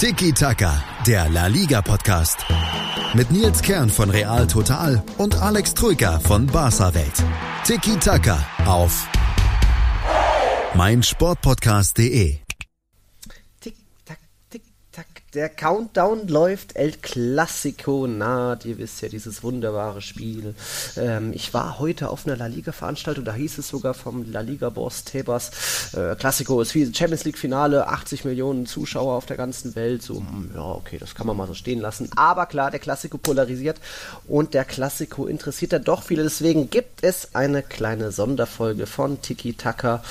Tiki Taka, der La Liga Podcast. Mit Nils Kern von Real Total und Alex Troika von Barca Welt. Tiki Taka auf meinsportpodcast.de. Der Countdown läuft, El Clasico naht. Ihr wisst ja, dieses wunderbare Spiel. Ähm, ich war heute auf einer La Liga-Veranstaltung, da hieß es sogar vom La Liga-Boss Tebas, äh, Clasico ist wie Champions League-Finale, 80 Millionen Zuschauer auf der ganzen Welt. So, hm, ja, okay, das kann man mal so stehen lassen. Aber klar, der Clasico polarisiert und der Clasico interessiert dann doch viele. Deswegen gibt es eine kleine Sonderfolge von Tiki Taka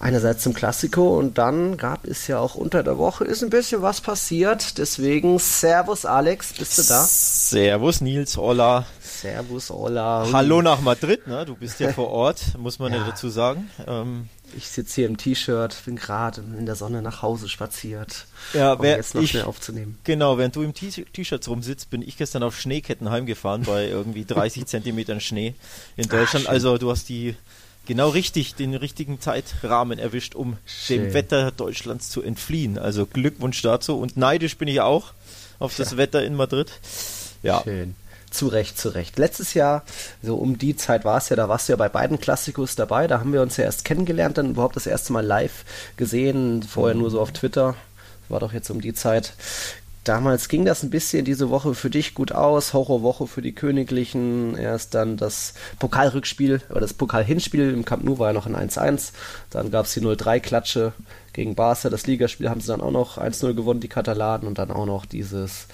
einerseits zum Klassiko und dann gab es ja auch unter der Woche ist ein bisschen was passiert. Deswegen Servus Alex, bist du da? Servus Nils, hola. Servus, hola. Hallo nach Madrid, ne? Du bist ja vor Ort, muss man ja, ja dazu sagen. Ähm, ich sitze hier im T-Shirt, bin gerade in der Sonne nach Hause spaziert, ja, um jetzt noch ich, schnell aufzunehmen. Genau, während du im T-Shirt rumsitzt, bin ich gestern auf Schneeketten heimgefahren bei irgendwie 30 Zentimetern Schnee in Deutschland. Ach, also du hast die genau richtig, den richtigen Zeitrahmen erwischt, um Schön. dem Wetter Deutschlands zu entfliehen. Also Glückwunsch dazu und neidisch bin ich auch auf das ja. Wetter in Madrid. Ja. Schön. Zu Recht, zu Recht. Letztes Jahr, so um die Zeit war es ja, da warst du ja bei beiden Klassikos dabei. Da haben wir uns ja erst kennengelernt, dann überhaupt das erste Mal live gesehen, vorher nur so auf Twitter. War doch jetzt um die Zeit. Damals ging das ein bisschen diese Woche für dich gut aus. Horrorwoche für die Königlichen. Erst dann das Pokalrückspiel oder das Pokalhinspiel im Camp Nou war ja noch ein 1-1. Dann gab es die 0-3-Klatsche gegen Barca. Das Ligaspiel haben sie dann auch noch 1-0 gewonnen, die Katalanen, und dann auch noch dieses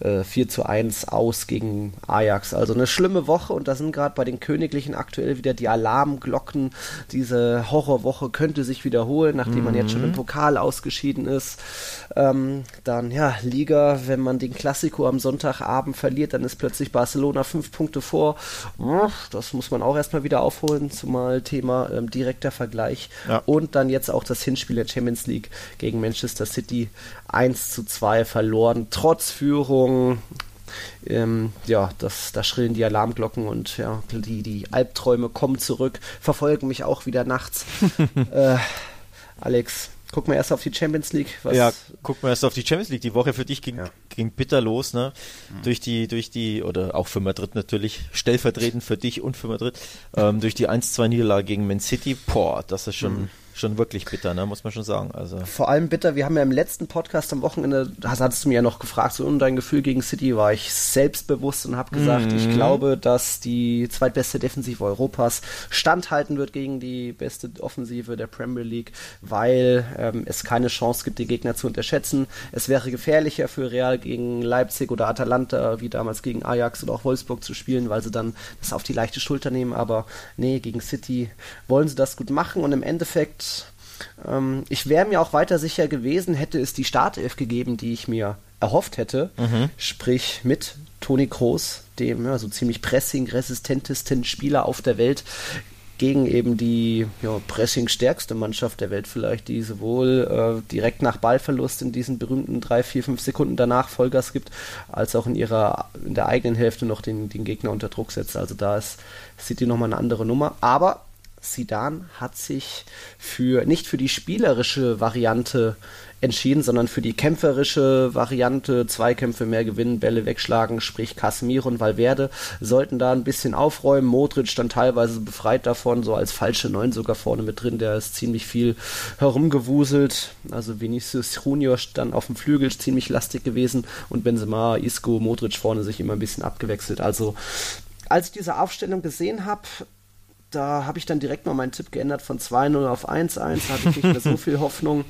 äh, 4 1 aus gegen Ajax. Also eine schlimme Woche und da sind gerade bei den Königlichen aktuell wieder die Alarmglocken. Diese Horrorwoche könnte sich wiederholen, nachdem mhm. man jetzt schon im mhm. Pokal ausgeschieden ist. Ähm, dann, ja, Liga, wenn man den Klassiko am Sonntagabend verliert, dann ist plötzlich Barcelona fünf Punkte vor. Das muss man auch erstmal wieder aufholen, zumal Thema ähm, direkter Vergleich. Ja. Und dann jetzt auch das Hinspiel der Champions League gegen Manchester City 1 zu 2 verloren, trotz Führung. Ähm, ja, das, da schrillen die Alarmglocken und ja, die, die Albträume kommen zurück, verfolgen mich auch wieder nachts. äh, Alex, Gucken wir erst auf die Champions League. Ja, gucken wir erst auf die Champions League. Die Woche für dich ging, ja. ging bitter los, ne? Mhm. Durch die, durch die, oder auch für Madrid natürlich, stellvertretend für dich und für Madrid, ähm, durch die 1-2-Niederlage gegen Man City. Boah, das ist schon, mhm schon wirklich bitter, ne? muss man schon sagen. Also. Vor allem bitter, wir haben ja im letzten Podcast am Wochenende, das hattest du mir ja noch gefragt, so um dein Gefühl gegen City war ich selbstbewusst und habe gesagt, mhm. ich glaube, dass die zweitbeste Defensive Europas standhalten wird gegen die beste Offensive der Premier League, weil ähm, es keine Chance gibt, die Gegner zu unterschätzen. Es wäre gefährlicher für Real gegen Leipzig oder Atalanta, wie damals gegen Ajax oder auch Wolfsburg zu spielen, weil sie dann das auf die leichte Schulter nehmen, aber nee, gegen City wollen sie das gut machen und im Endeffekt ähm, ich wäre mir auch weiter sicher gewesen, hätte es die Startelf gegeben, die ich mir erhofft hätte. Mhm. Sprich mit Toni Kroos, dem ja, so ziemlich pressing-resistentesten Spieler auf der Welt, gegen eben die ja, pressing-stärkste Mannschaft der Welt vielleicht, die sowohl äh, direkt nach Ballverlust in diesen berühmten drei, vier, fünf Sekunden danach Vollgas gibt, als auch in ihrer in der eigenen Hälfte noch den, den Gegner unter Druck setzt. Also da ist City nochmal eine andere Nummer. Aber Sidan hat sich für nicht für die spielerische Variante entschieden, sondern für die kämpferische Variante, Zweikämpfe mehr gewinnen, Bälle wegschlagen, sprich Casemiro und Valverde sollten da ein bisschen aufräumen. Modric dann teilweise befreit davon, so als falsche Neun sogar vorne mit drin, der ist ziemlich viel herumgewuselt. Also Vinicius Junior dann auf dem Flügel ziemlich lastig gewesen und Benzema, Isco, Modric vorne sich immer ein bisschen abgewechselt. Also als ich diese Aufstellung gesehen habe, da habe ich dann direkt mal meinen Tipp geändert von 2-0 auf 1-1. Da hatte ich nicht mehr so viel Hoffnung.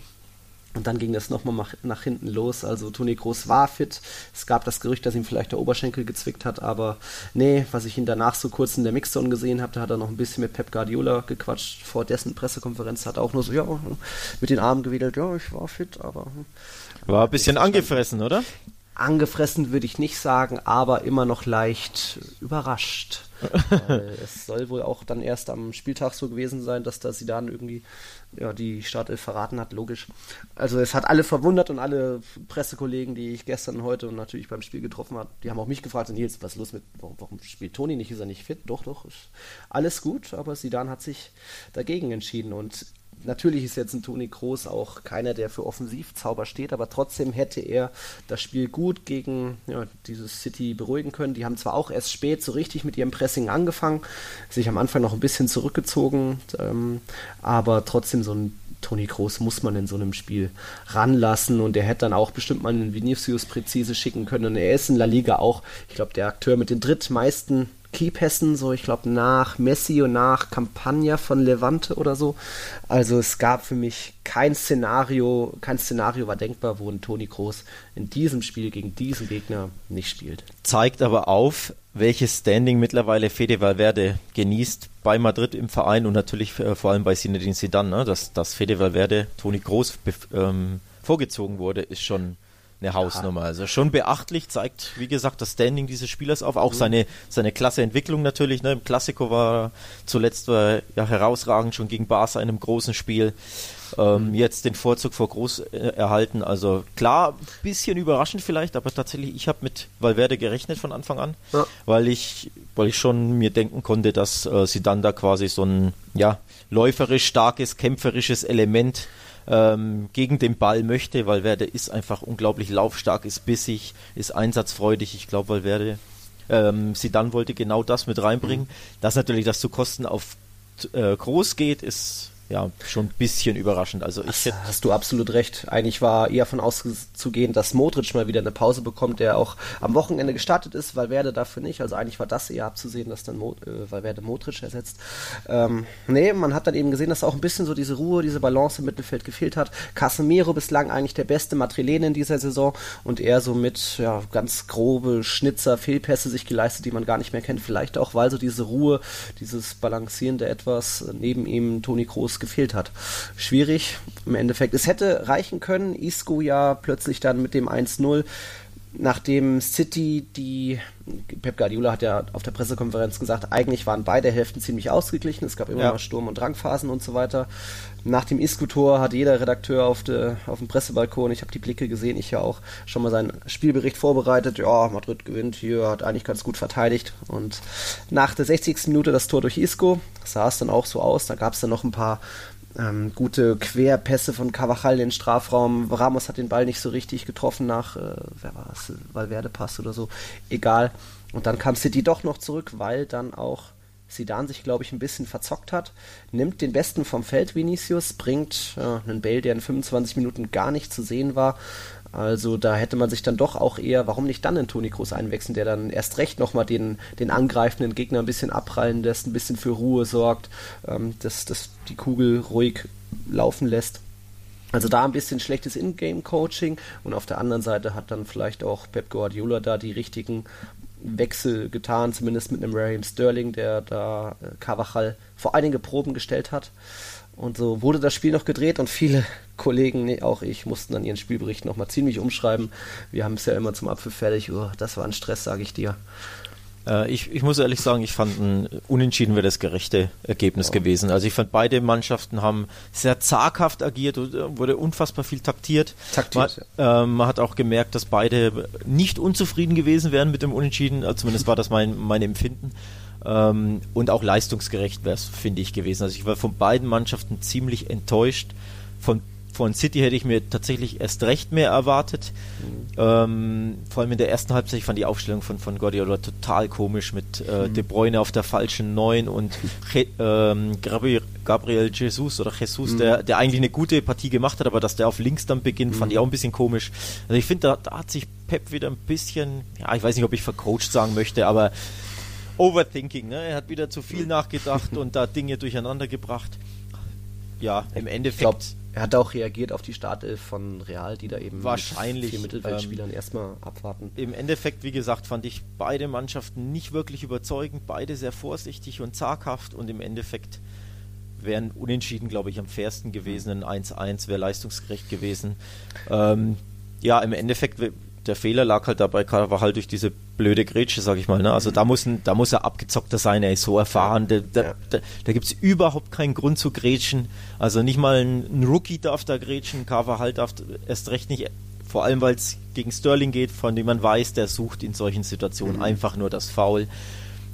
Und dann ging das nochmal nach hinten los. Also Toni Groß war fit. Es gab das Gerücht, dass ihm vielleicht der Oberschenkel gezwickt hat, aber nee, was ich ihn danach so kurz in der Mixzone gesehen habe, da hat er noch ein bisschen mit Pep Guardiola gequatscht vor dessen Pressekonferenz, hat auch nur so, ja, mit den Armen gewedelt, ja, ich war fit, aber. War ein bisschen angefressen, oder? Angefressen würde ich nicht sagen, aber immer noch leicht überrascht. Es soll wohl auch dann erst am Spieltag so gewesen sein, dass da dann irgendwie ja, die Startelf verraten hat, logisch. Also es hat alle verwundert und alle Pressekollegen, die ich gestern heute und natürlich beim Spiel getroffen habe, die haben auch mich gefragt, Nils, was ist los mit, warum, warum spielt Toni nicht, ist er nicht fit? Doch, doch, alles gut, aber Sidan hat sich dagegen entschieden und natürlich ist jetzt ein Toni Kroos auch keiner, der für Offensivzauber steht, aber trotzdem hätte er das Spiel gut gegen ja, dieses City beruhigen können. Die haben zwar auch erst spät so richtig mit ihrem Pressing angefangen, sich am Anfang noch ein bisschen zurückgezogen, ähm, aber trotzdem so ein Toni Kroos muss man in so einem Spiel ranlassen und er hätte dann auch bestimmt mal einen Vinicius präzise schicken können. Und er ist in La Liga auch, ich glaube, der Akteur mit den drittmeisten Keypässen, so ich glaube nach Messi und nach Campagna von Levante oder so. Also es gab für mich kein Szenario, kein Szenario war denkbar, wo ein Toni Kroos in diesem Spiel gegen diesen Gegner nicht spielt. Zeigt aber auf, welches Standing mittlerweile Fede Valverde genießt bei Madrid im Verein und natürlich äh, vor allem bei Zinedine Zidane, ne? dass, dass Fede Valverde Toni Kroos ähm, vorgezogen wurde, ist schon eine Hausnummer. Also schon beachtlich, zeigt, wie gesagt, das Standing dieses Spielers auf, auch mhm. seine, seine klasse Entwicklung natürlich. Ne? Im Klassiko war zuletzt war ja herausragend schon gegen Barca in einem großen Spiel. Ähm, mhm. jetzt den Vorzug vor Groß äh, erhalten. Also klar, bisschen überraschend vielleicht, aber tatsächlich, ich habe mit Valverde gerechnet von Anfang an, ja. weil ich, weil ich schon mir denken konnte, dass äh, sie dann da quasi so ein ja läuferisch starkes, kämpferisches Element ähm, gegen den Ball möchte. Valverde ist einfach unglaublich laufstark, ist bissig, ist einsatzfreudig. Ich glaube, Valverde, ähm, sie dann wollte genau das mit reinbringen. Mhm. Dass natürlich das zu Kosten auf äh, groß geht, ist ja, schon ein bisschen überraschend. Also ich das hast du absolut recht. Eigentlich war eher von auszugehen, dass Modric mal wieder eine Pause bekommt, der auch am Wochenende gestartet ist, Valverde dafür nicht. Also eigentlich war das eher abzusehen, dass dann Mo äh, Valverde Modric ersetzt. Ähm, nee, man hat dann eben gesehen, dass auch ein bisschen so diese Ruhe, diese Balance im Mittelfeld gefehlt hat. Casemiro bislang eigentlich der beste Madrilene in dieser Saison und er so mit ja, ganz grobe Schnitzer, Fehlpässe sich geleistet, die man gar nicht mehr kennt. Vielleicht auch, weil so diese Ruhe, dieses balancierende etwas neben ihm Toni Kroos gefehlt hat. Schwierig im Endeffekt. Es hätte reichen können, Isco ja plötzlich dann mit dem 1-0 nachdem City die Pep Guardiola hat ja auf der Pressekonferenz gesagt, eigentlich waren beide Hälften ziemlich ausgeglichen, es gab immer ja. mal Sturm- und Drangphasen und so weiter. Nach dem Isco-Tor hat jeder Redakteur auf, de, auf dem Pressebalkon, ich habe die Blicke gesehen, ich ja auch, schon mal seinen Spielbericht vorbereitet. Ja, Madrid gewinnt hier, hat eigentlich ganz gut verteidigt. Und nach der 60. Minute das Tor durch Isco, sah es dann auch so aus, da gab es dann noch ein paar ähm, gute Querpässe von Cavachal in den Strafraum. Ramos hat den Ball nicht so richtig getroffen nach, äh, wer war es, Valverde-Pass oder so. Egal. Und dann kam City doch noch zurück, weil dann auch Sidan sich, glaube ich, ein bisschen verzockt hat. Nimmt den Besten vom Feld, Vinicius, bringt äh, einen Bale, der in 25 Minuten gar nicht zu sehen war, also da hätte man sich dann doch auch eher, warum nicht dann in Toni Kroos einwechseln, der dann erst recht nochmal den, den angreifenden Gegner ein bisschen abprallen lässt, ein bisschen für Ruhe sorgt, ähm, dass, dass die Kugel ruhig laufen lässt. Also da ein bisschen schlechtes Ingame-Coaching und auf der anderen Seite hat dann vielleicht auch Pep Guardiola da die richtigen Wechsel getan, zumindest mit einem Raheem Sterling, der da äh, Carvajal vor einige Proben gestellt hat. Und so wurde das Spiel noch gedreht und viele Kollegen, nee, auch ich, mussten dann ihren Spielbericht nochmal ziemlich umschreiben. Wir haben es ja immer zum Apfel fertig. Oh, das war ein Stress, sage ich dir. Äh, ich, ich, muss ehrlich sagen, ich fand ein Unentschieden wäre das gerechte Ergebnis ja. gewesen. Also ich fand beide Mannschaften haben sehr zaghaft agiert, äh, wurde unfassbar viel taktiert. Taktiert. Man, ja. äh, man hat auch gemerkt, dass beide nicht unzufrieden gewesen wären mit dem Unentschieden. Also zumindest war das mein, mein Empfinden. Ähm, und auch leistungsgerecht wäre es, finde ich, gewesen. Also ich war von beiden Mannschaften ziemlich enttäuscht. Von, von City hätte ich mir tatsächlich erst recht mehr erwartet. Mhm. Ähm, vor allem in der ersten Halbzeit, ich fand die Aufstellung von, von Guardiola total komisch mit äh, mhm. De Bruyne auf der falschen Neun und Je, ähm, Gabriel Jesus oder Jesus, mhm. der, der eigentlich eine gute Partie gemacht hat, aber dass der auf links dann beginnt, fand ich mhm. auch ein bisschen komisch. Also ich finde, da, da hat sich Pep wieder ein bisschen, ja, ich weiß nicht, ob ich vercoacht sagen möchte, aber Overthinking, ne? Er hat wieder zu viel nachgedacht und da Dinge durcheinander gebracht. Ja, im Endeffekt. Ich glaube, er hat auch reagiert auf die Startelf von Real, die da eben wahrscheinlich vier Mittelfeldspielern ähm, erstmal abwarten. Im Endeffekt, wie gesagt, fand ich beide Mannschaften nicht wirklich überzeugend, beide sehr vorsichtig und zaghaft und im Endeffekt wären unentschieden, glaube ich, am fairsten gewesen. Ein 1-1 wäre leistungsgerecht gewesen. Ähm, ja, im Endeffekt der Fehler lag halt dabei, war halt durch diese blöde Grätsche, sag ich mal. Ne? Also da muss, ein, da muss er abgezockter sein, er ist so erfahren. Da, da, ja. da, da gibt es überhaupt keinen Grund zu grätschen. Also nicht mal ein, ein Rookie darf da grätschen, Carvajal darf erst recht nicht, vor allem weil es gegen Sterling geht, von dem man weiß, der sucht in solchen Situationen mhm. einfach nur das Foul.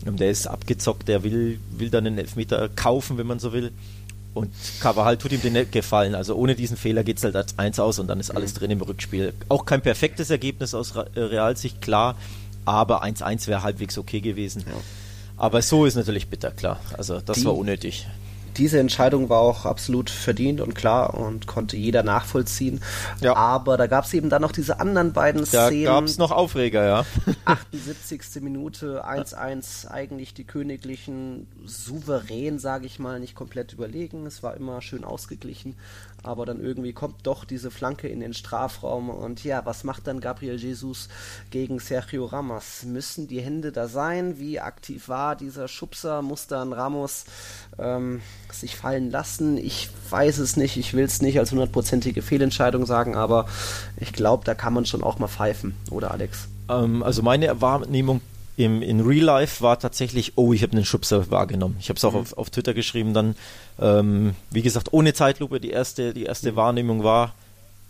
Der ist abgezockt, der will, will dann einen Elfmeter kaufen, wenn man so will. Und Carvajal tut ihm den Gefallen. Also ohne diesen Fehler geht es halt als 1 aus und dann ist alles drin im Rückspiel. Auch kein perfektes Ergebnis aus äh, Realsicht, klar, aber 1-1 wäre halbwegs okay gewesen. Ja. Aber so ist natürlich bitter, klar. Also das Die, war unnötig diese Entscheidung war auch absolut verdient und klar und konnte jeder nachvollziehen. Ja. Aber da gab es eben dann noch diese anderen beiden da Szenen. Da gab es noch Aufreger, ja. 78. Minute, 1-1, eigentlich die Königlichen souverän, sage ich mal, nicht komplett überlegen. Es war immer schön ausgeglichen aber dann irgendwie kommt doch diese Flanke in den Strafraum und ja, was macht dann Gabriel Jesus gegen Sergio Ramos? Müssen die Hände da sein? Wie aktiv war dieser Schubser? Muss dann Ramos ähm, sich fallen lassen? Ich weiß es nicht, ich will es nicht als hundertprozentige Fehlentscheidung sagen, aber ich glaube, da kann man schon auch mal pfeifen, oder Alex? Ähm, also meine Wahrnehmung im, in Real Life war tatsächlich, oh, ich habe einen Schubser wahrgenommen. Ich habe es auch mhm. auf, auf Twitter geschrieben dann. Ähm, wie gesagt, ohne Zeitlupe, die erste, die erste mhm. Wahrnehmung war,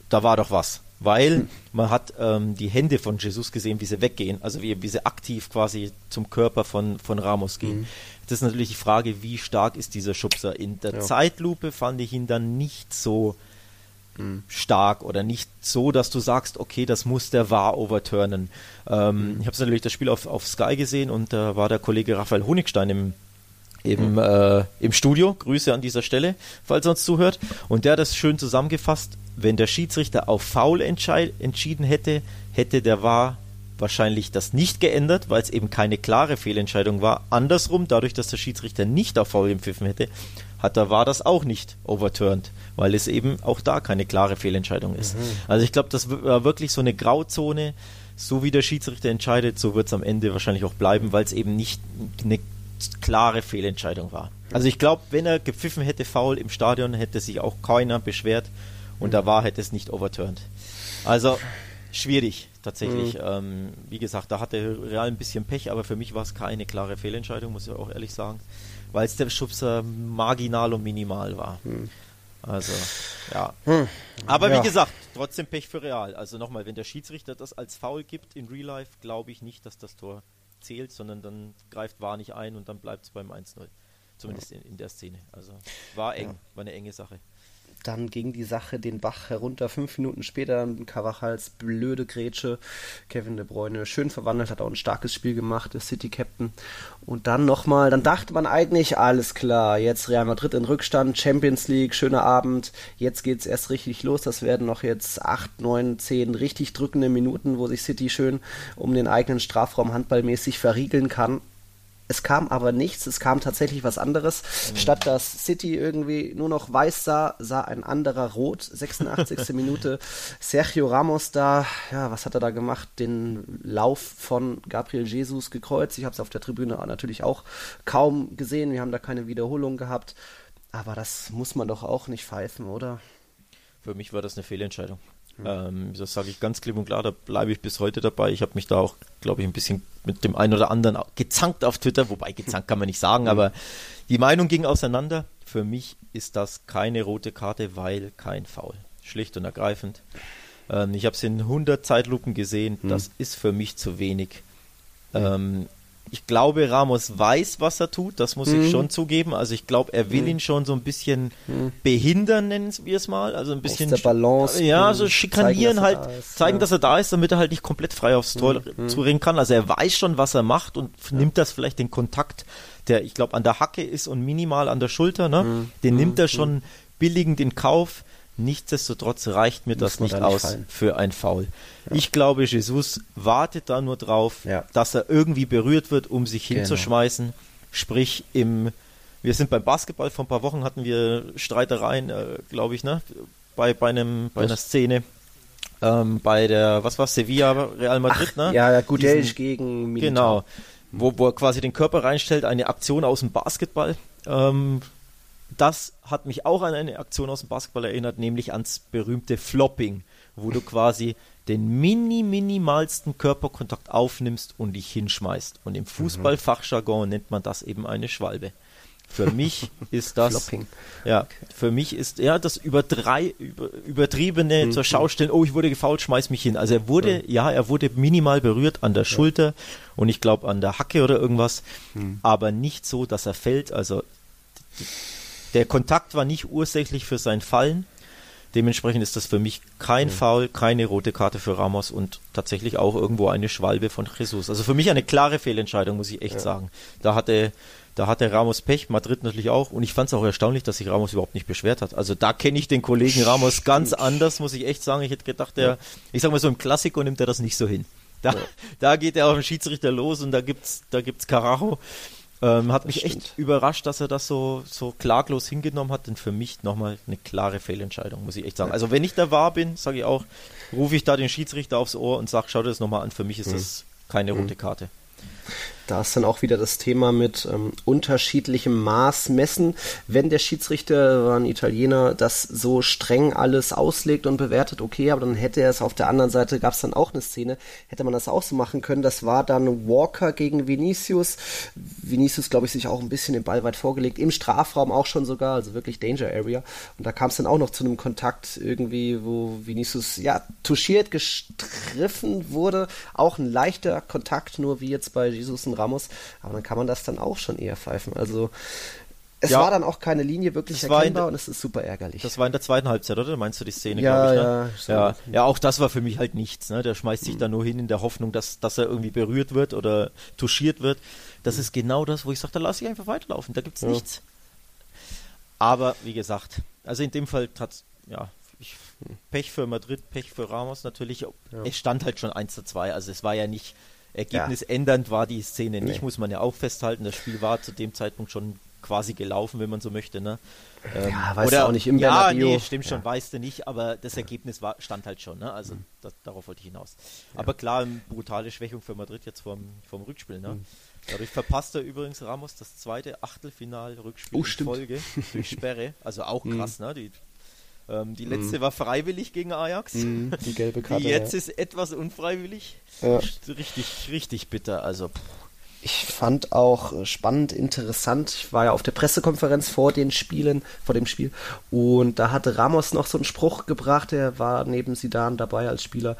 da war doch was. Weil mhm. man hat ähm, die Hände von Jesus gesehen, wie sie weggehen, also wie, wie sie aktiv quasi zum Körper von, von Ramos gehen. Mhm. Das ist natürlich die Frage, wie stark ist dieser Schubser. In der ja. Zeitlupe fand ich ihn dann nicht so stark oder nicht so, dass du sagst, okay, das muss der wahr overturnen. Ähm, mhm. Ich habe natürlich das Spiel auf, auf Sky gesehen und da war der Kollege Raphael Honigstein im, im, mhm. äh, im Studio. Grüße an dieser Stelle, falls er uns zuhört. Und der hat das schön zusammengefasst. Wenn der Schiedsrichter auf Foul entschieden hätte, hätte der war wahrscheinlich das nicht geändert, weil es eben keine klare Fehlentscheidung war. Andersrum, dadurch, dass der Schiedsrichter nicht auf Foul empfiffen hätte, hat der war das auch nicht overturned weil es eben auch da keine klare Fehlentscheidung ist. Mhm. Also ich glaube, das war wirklich so eine Grauzone. So wie der Schiedsrichter entscheidet, so wird es am Ende wahrscheinlich auch bleiben, weil es eben nicht eine klare Fehlentscheidung war. Also ich glaube, wenn er gepfiffen hätte faul im Stadion, hätte sich auch keiner beschwert und da war, hätte es nicht overturned. Also schwierig tatsächlich. Mhm. Ähm, wie gesagt, da hatte Real ein bisschen Pech, aber für mich war es keine klare Fehlentscheidung, muss ich auch ehrlich sagen, weil es der Schubser marginal und minimal war. Mhm. Also, ja. Hm. Aber ja. wie gesagt, trotzdem Pech für Real. Also nochmal, wenn der Schiedsrichter das als Foul gibt in Real Life, glaube ich nicht, dass das Tor zählt, sondern dann greift War nicht ein und dann bleibt es beim 1-0. Zumindest in, in, der Szene. Also war eng, ja. war eine enge Sache dann ging die Sache den Bach herunter. Fünf Minuten später Carvajals blöde Grätsche. Kevin De Bruyne schön verwandelt, hat auch ein starkes Spiel gemacht, der City Captain. Und dann nochmal, dann dachte man eigentlich, alles klar, jetzt Real Madrid in Rückstand, Champions League, schöner Abend, jetzt geht's erst richtig los. Das werden noch jetzt acht, neun, zehn richtig drückende Minuten, wo sich City schön um den eigenen Strafraum handballmäßig verriegeln kann. Es kam aber nichts, es kam tatsächlich was anderes. Mhm. Statt dass City irgendwie nur noch weiß sah, sah ein anderer rot. 86. Minute. Sergio Ramos da, ja, was hat er da gemacht? Den Lauf von Gabriel Jesus gekreuzt. Ich habe es auf der Tribüne natürlich auch kaum gesehen. Wir haben da keine Wiederholung gehabt. Aber das muss man doch auch nicht pfeifen, oder? Für mich war das eine Fehlentscheidung. Ähm, das sage ich ganz klipp und klar, da bleibe ich bis heute dabei. Ich habe mich da auch, glaube ich, ein bisschen mit dem einen oder anderen gezankt auf Twitter, wobei gezankt kann man nicht sagen, aber die Meinung ging auseinander. Für mich ist das keine rote Karte, weil kein Foul. Schlicht und ergreifend. Ähm, ich habe es in 100 Zeitlupen gesehen, hm. das ist für mich zu wenig. Ähm, ich glaube, Ramos weiß, was er tut, das muss mhm. ich schon zugeben. Also ich glaube, er will mhm. ihn schon so ein bisschen mhm. behindern, nennen wir es mal. Also ein bisschen. Aus der Balance. Ja, so schikanieren zeigen, halt, da zeigen, ja. dass er da ist, damit er halt nicht komplett frei aufs Tor mhm. zuringen kann. Also er weiß schon, was er macht und ja. nimmt das vielleicht den Kontakt, der, ich glaube, an der Hacke ist und minimal an der Schulter, ne? Mhm. Den mhm. nimmt er schon billigend in Kauf. Nichtsdestotrotz reicht mir das nicht aus fallen. für ein Foul. Ja. Ich glaube, Jesus wartet da nur drauf, ja. dass er irgendwie berührt wird, um sich genau. hinzuschmeißen. Sprich, im, wir sind beim Basketball, vor ein paar Wochen hatten wir Streitereien, äh, glaube ich, ne? bei, bei, einem, bei einer Szene. Ähm, bei der, was war Sevilla, Real Madrid, Ach, ne? Ja, Gudelj gegen Militar. Genau, wo, wo er quasi den Körper reinstellt, eine Aktion aus dem Basketball. Ähm, das hat mich auch an eine Aktion aus dem Basketball erinnert, nämlich ans berühmte Flopping, wo du quasi den mini minimalsten Körperkontakt aufnimmst und dich hinschmeißt. Und im mhm. Fußballfachjargon nennt man das eben eine Schwalbe. Für mich ist das Flopping. ja, für mich ist ja das überdrei, über, übertriebene mhm. zur Schaustellen, oh, ich wurde gefault, schmeiß mich hin. Also er wurde, mhm. ja, er wurde minimal berührt an der ja. Schulter und ich glaube an der Hacke oder irgendwas, mhm. aber nicht so, dass er fällt. Also der Kontakt war nicht ursächlich für sein Fallen. Dementsprechend ist das für mich kein mhm. Foul, keine rote Karte für Ramos und tatsächlich auch irgendwo eine Schwalbe von Jesus. Also für mich eine klare Fehlentscheidung, muss ich echt ja. sagen. Da hatte, da hatte Ramos Pech, Madrid natürlich auch. Und ich fand es auch erstaunlich, dass sich Ramos überhaupt nicht beschwert hat. Also da kenne ich den Kollegen Ramos ganz anders, muss ich echt sagen. Ich hätte gedacht, der, ja. ich sag mal so im Klassiko nimmt er das nicht so hin. Da, ja. da geht er auf den Schiedsrichter los und da gibt's, da gibt's Carajo. Ähm, hat das mich stimmt. echt überrascht, dass er das so, so klaglos hingenommen hat. Denn für mich nochmal eine klare Fehlentscheidung, muss ich echt sagen. Also wenn ich da wahr bin, sage ich auch, rufe ich da den Schiedsrichter aufs Ohr und sage, schau dir das nochmal an. Für mich ist mhm. das keine rote mhm. Karte. Da ist dann auch wieder das Thema mit ähm, unterschiedlichem Maß messen. Wenn der Schiedsrichter, ein Italiener, das so streng alles auslegt und bewertet, okay, aber dann hätte er es auf der anderen Seite, gab es dann auch eine Szene, hätte man das auch so machen können. Das war dann Walker gegen Vinicius. Vinicius, glaube ich, sich auch ein bisschen den Ball weit vorgelegt, im Strafraum auch schon sogar, also wirklich Danger Area. Und da kam es dann auch noch zu einem Kontakt irgendwie, wo Vinicius, ja, touchiert, gestriffen wurde. Auch ein leichter Kontakt, nur wie jetzt bei Jesus und Ramos, aber dann kann man das dann auch schon eher pfeifen. Also es ja, war dann auch keine Linie wirklich erkennbar der, und es ist super ärgerlich. Das war in der zweiten Halbzeit, oder? Meinst du die Szene, ja, ich, ne? ja, ja, ja, auch das war für mich halt nichts. Ne? Der schmeißt sich mhm. da nur hin in der Hoffnung, dass, dass er irgendwie berührt wird oder touchiert wird. Das mhm. ist genau das, wo ich sage, da lasse ich einfach weiterlaufen, da gibt es ja. nichts. Aber wie gesagt, also in dem Fall hat ja, ich, Pech für Madrid, Pech für Ramos natürlich. Ja. Es stand halt schon 1 zu 2, also es war ja nicht Ergebnisändernd ja. war die Szene nicht, nee. muss man ja auch festhalten. Das Spiel war zu dem Zeitpunkt schon quasi gelaufen, wenn man so möchte. Ne? Ähm, ja, weißt oder, du auch nicht im Ja, Bernabeu. nee, stimmt schon, weißt du nicht, aber das Ergebnis war, stand halt schon. Ne? Also mhm. das, darauf wollte ich hinaus. Ja. Aber klar, brutale Schwächung für Madrid jetzt vom, vom Rückspiel. Ne? Mhm. Dadurch verpasst er übrigens Ramos das zweite Achtelfinal-Rückspiel oh, in Folge durch Sperre. Also auch mhm. krass, ne? Die ähm, die letzte mm. war freiwillig gegen Ajax. Mm, die gelbe Karte. Die jetzt ja. ist etwas unfreiwillig. Ja. Richtig, richtig bitter. Also. Ich fand auch spannend, interessant. Ich war ja auf der Pressekonferenz vor den Spielen, vor dem Spiel, und da hatte Ramos noch so einen Spruch gebracht. Er war neben Sidan dabei als Spieler,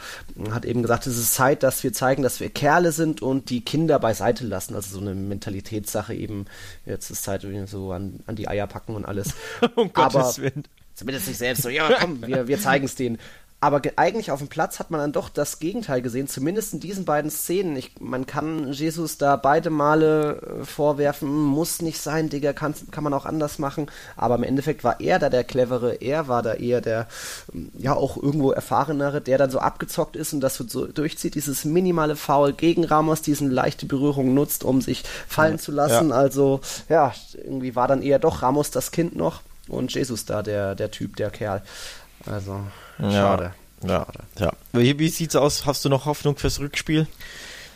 hat eben gesagt, es ist Zeit, dass wir zeigen, dass wir Kerle sind und die Kinder beiseite lassen. Also so eine Mentalitätssache eben. Jetzt ist Zeit, so an, an die Eier packen und alles. um Aber, Gottes Willen Zumindest nicht selbst so, ja, komm, wir, wir zeigen es denen. Aber eigentlich auf dem Platz hat man dann doch das Gegenteil gesehen, zumindest in diesen beiden Szenen. Ich, man kann Jesus da beide Male äh, vorwerfen, muss nicht sein, Digga, kann, kann man auch anders machen. Aber im Endeffekt war er da der Clevere, er war da eher der, ähm, ja, auch irgendwo Erfahrenere, der dann so abgezockt ist und das so durchzieht, dieses minimale Foul gegen Ramos, diesen leichte Berührung nutzt, um sich fallen zu lassen. Ja. Also, ja, irgendwie war dann eher doch Ramos das Kind noch und Jesus da, der, der Typ, der Kerl. Also, schade. Ja, schade. ja. Wie, wie sieht's aus? Hast du noch Hoffnung fürs Rückspiel?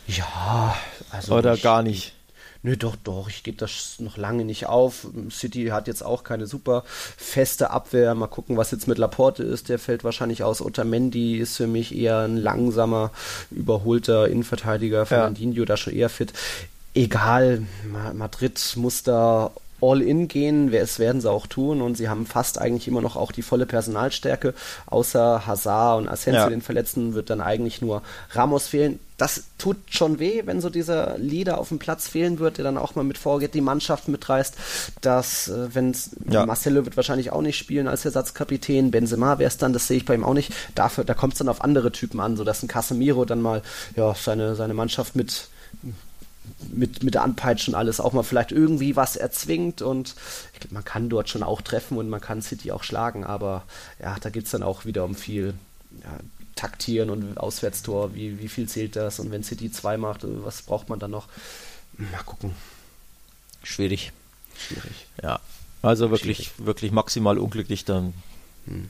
Ja, also. Oder ich, gar nicht? Nö, doch, doch, ich gebe das noch lange nicht auf. City hat jetzt auch keine super feste Abwehr. Mal gucken, was jetzt mit Laporte ist. Der fällt wahrscheinlich aus. Otamendi ist für mich eher ein langsamer, überholter Innenverteidiger. Fernandinho ja. da schon eher fit. Egal, Madrid muss da All-In gehen, es werden sie auch tun und sie haben fast eigentlich immer noch auch die volle Personalstärke. Außer Hazard und Asensio, ja. den Verletzten, wird dann eigentlich nur Ramos fehlen. Das tut schon weh, wenn so dieser Leader auf dem Platz fehlen wird, der dann auch mal mit vorgeht, die Mannschaft mitreißt. Dass, äh, wenn ja. Marcelo wird wahrscheinlich auch nicht spielen als Ersatzkapitän, Benzema wäre es dann, das sehe ich bei ihm auch nicht. Dafür, da kommt es dann auf andere Typen an, so dass ein Casemiro dann mal ja, seine, seine Mannschaft mit mit, mit Anpeitschen alles auch mal vielleicht irgendwie was erzwingt und glaub, man kann dort schon auch treffen und man kann City auch schlagen, aber ja, da geht es dann auch wieder um viel ja, Taktieren und Auswärtstor, wie, wie viel zählt das und wenn City 2 macht, was braucht man dann noch? Mal gucken. Schwierig. Schwierig. Ja, also wirklich, Schwierig. wirklich maximal unglücklich dann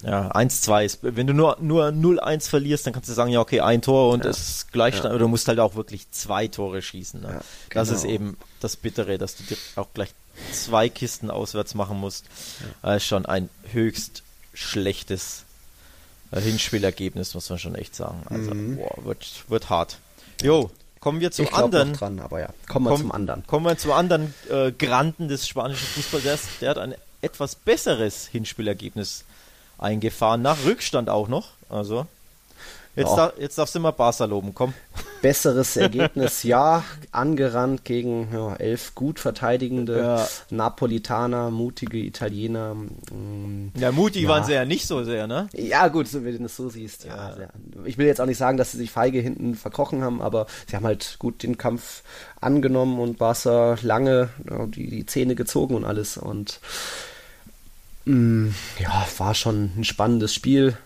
ja, 1-2 ist, wenn du nur, nur 0-1 verlierst, dann kannst du sagen, ja, okay, ein Tor und ja. es ist Gleichstand, ja. aber du musst halt auch wirklich zwei Tore schießen. Ne? Ja, genau. Das ist eben das Bittere, dass du dir auch gleich zwei Kisten auswärts machen musst. Das ist schon ein höchst schlechtes äh, Hinspielergebnis, muss man schon echt sagen. Also, mhm. boah, wird, wird hart. Jo, kommen wir zum ich anderen. Dran, aber ja, kommen wir Komm, zum anderen. Kommen wir zum anderen äh, Granden des spanischen Fußballs. Der, der hat ein etwas besseres Hinspielergebnis eingefahren, nach Rückstand auch noch. Also, jetzt, ja. da, jetzt darfst du mal Barca loben, komm. besseres Ergebnis, ja, angerannt gegen ja, elf gut verteidigende ja. Napolitaner, mutige Italiener. Mm, ja, mutig waren sie ja nicht so sehr, ne? Ja, gut, so wie du das so siehst. Ich will jetzt auch nicht sagen, dass sie sich feige hinten verkrochen haben, aber sie haben halt gut den Kampf angenommen und Barca lange die, die Zähne gezogen und alles. Und ja, war schon ein spannendes Spiel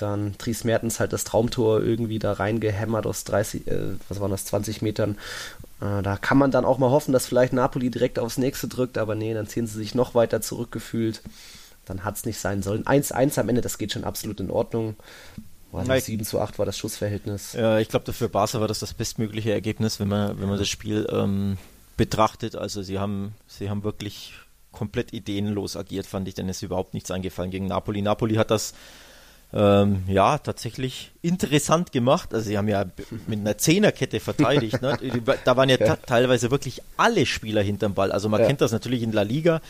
dann Dries Mertens halt das Traumtor irgendwie da reingehämmert aus 30, äh, was waren das, 20 Metern. Äh, da kann man dann auch mal hoffen, dass vielleicht Napoli direkt aufs nächste drückt, aber nee, dann ziehen sie sich noch weiter zurückgefühlt. Dann hat es nicht sein sollen. 1-1 am Ende, das geht schon absolut in Ordnung. War das 7 zu 8 war das Schussverhältnis. Ja, ich glaube, für Barca war das das bestmögliche Ergebnis, wenn man, wenn man das Spiel ähm, betrachtet. Also sie haben, sie haben wirklich komplett ideenlos agiert, fand ich, denn es ist überhaupt nichts eingefallen gegen Napoli. Napoli hat das ähm, ja, tatsächlich interessant gemacht. Also sie haben ja mit einer Zehnerkette verteidigt. Ne? Da waren ja, ja, teilweise wirklich alle Spieler hinterm Ball. Also man ja. kennt das natürlich in La Liga,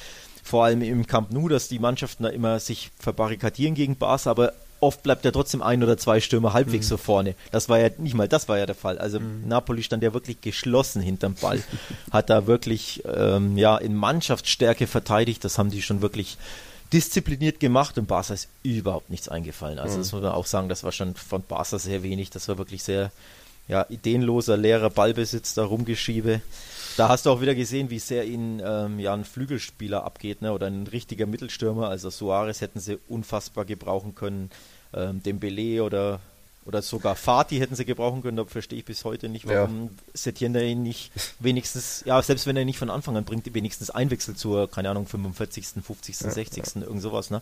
vor allem im Camp Nou, dass die Mannschaften da immer sich verbarrikadieren gegen Barca, aber oft bleibt ja trotzdem ein oder zwei Stürmer halbwegs mhm. so vorne. Das war ja nicht mal, das war ja der Fall. Also mhm. Napoli stand ja wirklich geschlossen hinterm Ball, hat da wirklich ähm, ja in Mannschaftsstärke verteidigt. Das haben die schon wirklich diszipliniert gemacht und Barca ist überhaupt nichts eingefallen. Also mhm. das muss man auch sagen, das war schon von Barca sehr wenig. Das war wirklich sehr ja, ideenloser, leerer Ballbesitz, da rumgeschiebe. Da hast du auch wieder gesehen, wie sehr ihnen ähm, ja ein Flügelspieler abgeht, ne? oder ein richtiger Mittelstürmer. Also Suarez hätten sie unfassbar gebrauchen können. Ähm, Dembele oder oder sogar Fatih hätten sie gebrauchen können. Da verstehe ich bis heute nicht, warum ja. Setien da ihn nicht wenigstens, ja, selbst wenn er nicht von Anfang an bringt, wenigstens Einwechsel zur, keine Ahnung, 45., 50., ja, 60., ja. irgend sowas, ne?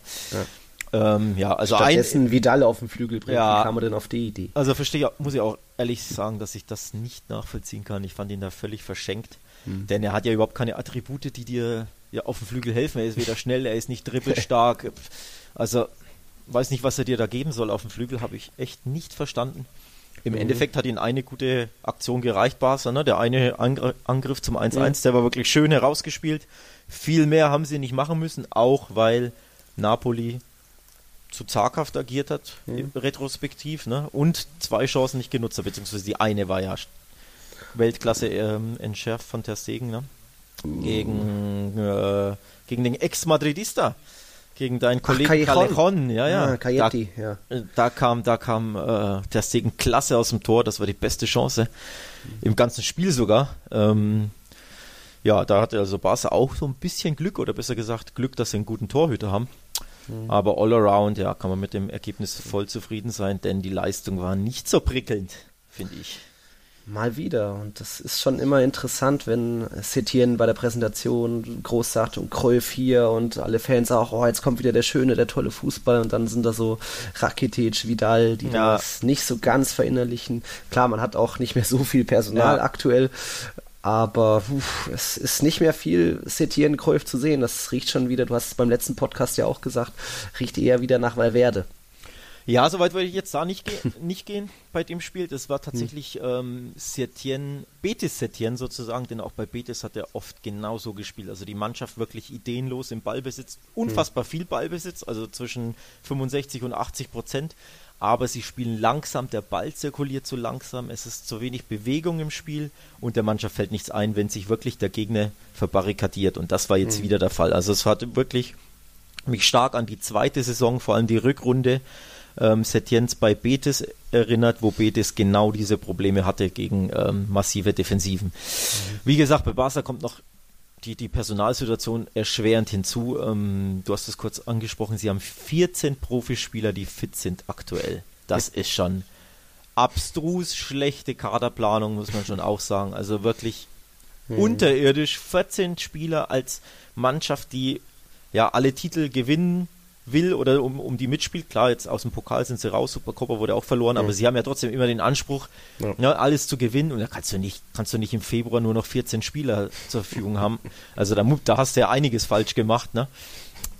Ja. Ähm, ja, also Stattdessen ein, Vidal auf den Flügel bringt, ja, wie kam er denn auf die Idee? Also verstehe muss ich auch ehrlich sagen, dass ich das nicht nachvollziehen kann. Ich fand ihn da völlig verschenkt, hm. denn er hat ja überhaupt keine Attribute, die dir ja auf dem Flügel helfen. Er ist weder schnell, er ist nicht dribbelstark. also weiß nicht, was er dir da geben soll auf dem Flügel, habe ich echt nicht verstanden. Im mhm. Endeffekt hat ihn eine gute Aktion gereicht, Barca. Ne? Der eine Angriff zum 1-1, mhm. der war wirklich schön herausgespielt. Viel mehr haben sie nicht machen müssen, auch weil Napoli zu zaghaft agiert hat, mhm. retrospektiv, ne? und zwei Chancen nicht genutzt hat, beziehungsweise die eine war ja Weltklasse ähm, entschärft von Ter Stegen, ne? gegen, äh, gegen den Ex-Madridista gegen deinen Kollegen Callejon, ja, ja. Ah, Cayetti, da, ja. Da kam, da kam äh, der Stegen klasse aus dem Tor, das war die beste Chance im ganzen Spiel sogar. Ähm, ja, da hatte also Barca auch so ein bisschen Glück oder besser gesagt Glück, dass sie einen guten Torhüter haben. Mhm. Aber all around, ja, kann man mit dem Ergebnis voll zufrieden sein, denn die Leistung war nicht so prickelnd, finde ich. Mal wieder. Und das ist schon immer interessant, wenn Setien bei der Präsentation groß sagt und Cruyff hier und alle Fans auch, oh, jetzt kommt wieder der schöne, der tolle Fußball und dann sind da so Rakitic, Vidal, die ja. das nicht so ganz verinnerlichen. Klar, man hat auch nicht mehr so viel Personal ja. aktuell, aber uff, es ist nicht mehr viel Setien Cruyff zu sehen. Das riecht schon wieder, du hast es beim letzten Podcast ja auch gesagt, riecht eher wieder nach Valverde. Ja, soweit würde ich jetzt da nicht, ge nicht gehen bei dem Spiel. Das war tatsächlich hm. ähm, Setien, Betis Setien sozusagen, denn auch bei Betis hat er oft genauso gespielt. Also die Mannschaft wirklich ideenlos im Ballbesitz, unfassbar hm. viel Ballbesitz, also zwischen 65 und 80 Prozent. Aber sie spielen langsam, der Ball zirkuliert zu langsam, es ist zu wenig Bewegung im Spiel und der Mannschaft fällt nichts ein, wenn sich wirklich der Gegner verbarrikadiert. Und das war jetzt hm. wieder der Fall. Also es hat wirklich mich stark an die zweite Saison, vor allem die Rückrunde ähm, Setiens bei Betis erinnert, wo Betis genau diese Probleme hatte gegen ähm, massive Defensiven. Wie gesagt, bei Barca kommt noch die, die Personalsituation erschwerend hinzu. Ähm, du hast es kurz angesprochen, sie haben 14 Profispieler, die fit sind aktuell. Das ist schon abstrus schlechte Kaderplanung, muss man schon auch sagen. Also wirklich mhm. unterirdisch. 14 Spieler als Mannschaft, die ja alle Titel gewinnen will oder um, um die mitspielt. Klar, jetzt aus dem Pokal sind sie raus, Supercopa wurde auch verloren, ja. aber sie haben ja trotzdem immer den Anspruch, ja. Ja, alles zu gewinnen und da kannst du nicht, kannst du nicht im Februar nur noch 14 Spieler zur Verfügung haben. Also da, da hast du ja einiges falsch gemacht, ne?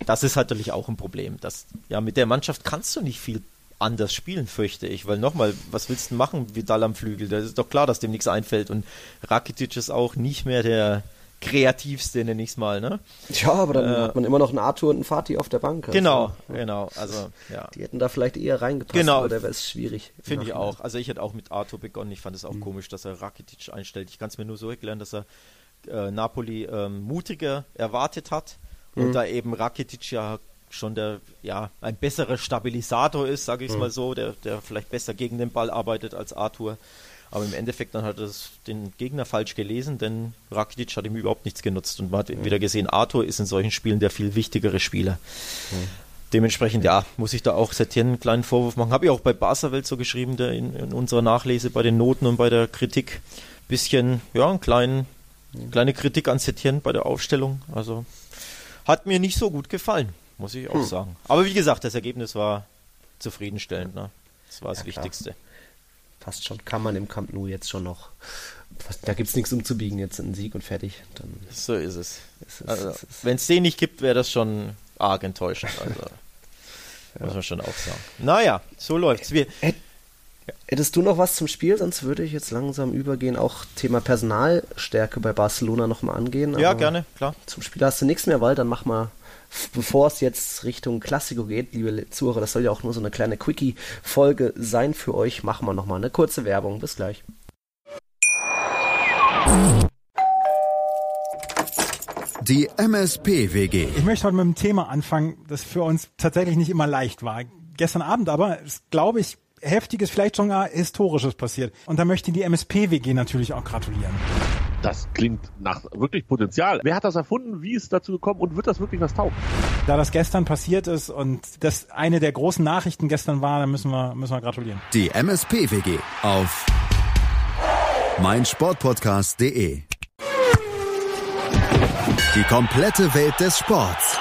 Das ist halt natürlich auch ein Problem. Das, ja, mit der Mannschaft kannst du nicht viel anders spielen, fürchte ich. Weil nochmal, was willst du machen, Vidal am Flügel? Da ist doch klar, dass dem nichts einfällt. Und Rakitic ist auch nicht mehr der, kreativste, nenne ich es mal, ne? Ja, aber dann äh, hat man immer noch einen Arthur und einen Fatih auf der Bank. Also, genau, genau. Also, ja. Die hätten da vielleicht eher reingepasst, genau. aber der wäre es schwierig. Finde ich auch. Also ich hätte auch mit Arthur begonnen. Ich fand es auch mhm. komisch, dass er Rakitic einstellt. Ich kann es mir nur so erklären, dass er äh, Napoli ähm, mutiger erwartet hat mhm. und da eben Rakitic ja schon der, ja, ein besserer Stabilisator ist, sage ich es mhm. mal so, der, der vielleicht besser gegen den Ball arbeitet als Arthur. Aber im Endeffekt dann hat er den Gegner falsch gelesen, denn Rakitic hat ihm überhaupt nichts genutzt. Und man hat mhm. wieder gesehen, Arthur ist in solchen Spielen der viel wichtigere Spieler. Mhm. Dementsprechend, ja, muss ich da auch Setien einen kleinen Vorwurf machen. Habe ich auch bei Barca-Welt so geschrieben, der in, in, unserer Nachlese bei den Noten und bei der Kritik. Bisschen, ja, einen kleinen, mhm. kleine Kritik an Setien bei der Aufstellung. Also hat mir nicht so gut gefallen, muss ich auch hm. sagen. Aber wie gesagt, das Ergebnis war zufriedenstellend. Ne? Das war das ja, Wichtigste passt schon. Kann man im Camp Nou jetzt schon noch. Da gibt es nichts umzubiegen, jetzt ein Sieg und fertig. Dann so ist es. Also, Wenn es den nicht gibt, wäre das schon arg enttäuschend. Also, ja. Muss man schon auch sagen. Naja, so läuft's. Wir, Hättest du noch was zum Spiel? Sonst würde ich jetzt langsam übergehen, auch Thema Personalstärke bei Barcelona nochmal angehen. Ja, gerne, klar. Zum Spiel hast du nichts mehr, weil dann mach mal bevor es jetzt Richtung Klassiko geht, liebe Zuhörer, das soll ja auch nur so eine kleine Quickie-Folge sein für euch, machen wir nochmal eine kurze Werbung. Bis gleich. Die MSP-WG. Ich möchte heute mit einem Thema anfangen, das für uns tatsächlich nicht immer leicht war. Gestern Abend aber, ist, glaube ich, heftiges, vielleicht schon gar historisches passiert. Und da möchte die MSP-WG natürlich auch gratulieren. Das klingt nach wirklich Potenzial. Wer hat das erfunden? Wie ist es dazu gekommen? Und wird das wirklich was taugen? Da das gestern passiert ist und das eine der großen Nachrichten gestern war, dann müssen wir, müssen wir gratulieren. Die MSP-WG auf meinsportpodcast.de Die komplette Welt des Sports.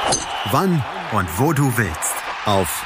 Wann und wo du willst. Auf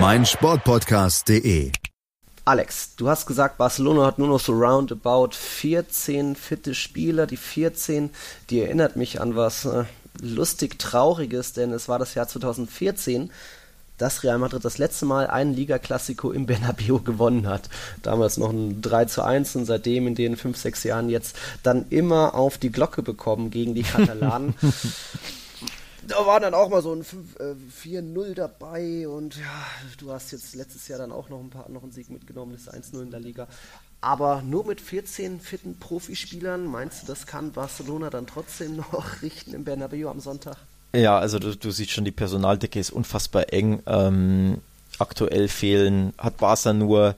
meinsportpodcast.de. Alex, du hast gesagt, Barcelona hat nur noch so roundabout 14 fitte Spieler. Die 14, die erinnert mich an was äh, lustig Trauriges, denn es war das Jahr 2014, dass Real Madrid das letzte Mal einen Liga-Klassiko im Bernabeu gewonnen hat. Damals noch ein 3 zu 1 und seitdem in den 5, 6 Jahren jetzt dann immer auf die Glocke bekommen gegen die Katalanen. da war dann auch mal so ein 4-0 äh, dabei und ja, du hast jetzt letztes Jahr dann auch noch ein paar noch einen Sieg mitgenommen, das 1-0 in der Liga. Aber nur mit 14 fitten Profispielern, meinst du, das kann Barcelona dann trotzdem noch richten im Bernabeu am Sonntag? Ja, also du, du siehst schon, die Personaldecke ist unfassbar eng. Ähm, aktuell fehlen, hat Barca nur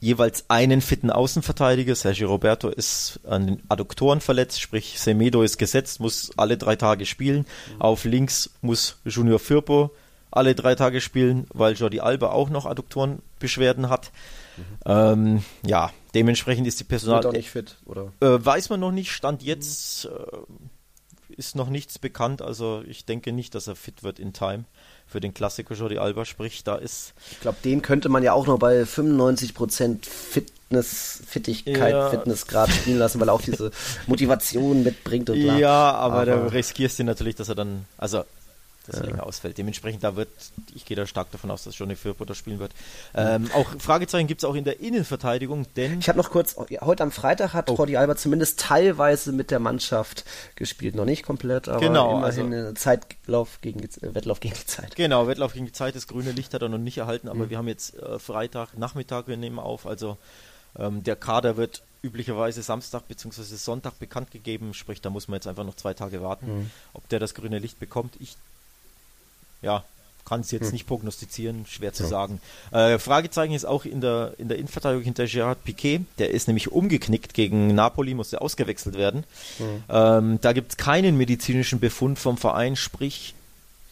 jeweils einen fitten Außenverteidiger. Sergio Roberto ist an den Adduktoren verletzt, sprich Semedo ist gesetzt, muss alle drei Tage spielen. Mhm. Auf links muss Junior Firpo alle drei Tage spielen, weil Jordi Alba auch noch Adduktorenbeschwerden hat. Mhm. Ähm, ja, dementsprechend ist die Personal... Wird auch nicht fit, oder? Äh, weiß man noch nicht, Stand jetzt äh, ist noch nichts bekannt, also ich denke nicht, dass er fit wird in Time für den Klassiker Jordi Alba, sprich, da ist. Ich glaube, den könnte man ja auch noch bei 95% Fitness, Fittigkeit, ja. Fitnessgrad spielen lassen, weil er auch diese Motivation mitbringt und bla. Ja, aber, aber da riskierst du natürlich, dass er dann, also er länger ausfällt. Dementsprechend, da wird, ich gehe da stark davon aus, dass Johnny Firpo da spielen wird. Ähm, auch Fragezeichen gibt es auch in der Innenverteidigung, denn. Ich habe noch kurz, heute am Freitag hat oh. Jordi Alba zumindest teilweise mit der Mannschaft gespielt. Noch nicht komplett, aber genau, immerhin also, Zeitlauf gegen, äh, Wettlauf gegen die Zeit. Genau, Wettlauf gegen die Zeit. Das grüne Licht hat er noch nicht erhalten, aber mhm. wir haben jetzt äh, Freitag, Nachmittag, wir nehmen auf, also ähm, der Kader wird üblicherweise Samstag bzw. Sonntag bekannt gegeben, sprich, da muss man jetzt einfach noch zwei Tage warten, mhm. ob der das grüne Licht bekommt. Ich ja, kann es jetzt hm. nicht prognostizieren, schwer zu ja. sagen. Äh, Fragezeichen ist auch in der, in der Innenverteidigung hinter Gerard Piquet. Der ist nämlich umgeknickt gegen Napoli, musste ausgewechselt werden. Hm. Ähm, da gibt es keinen medizinischen Befund vom Verein, sprich,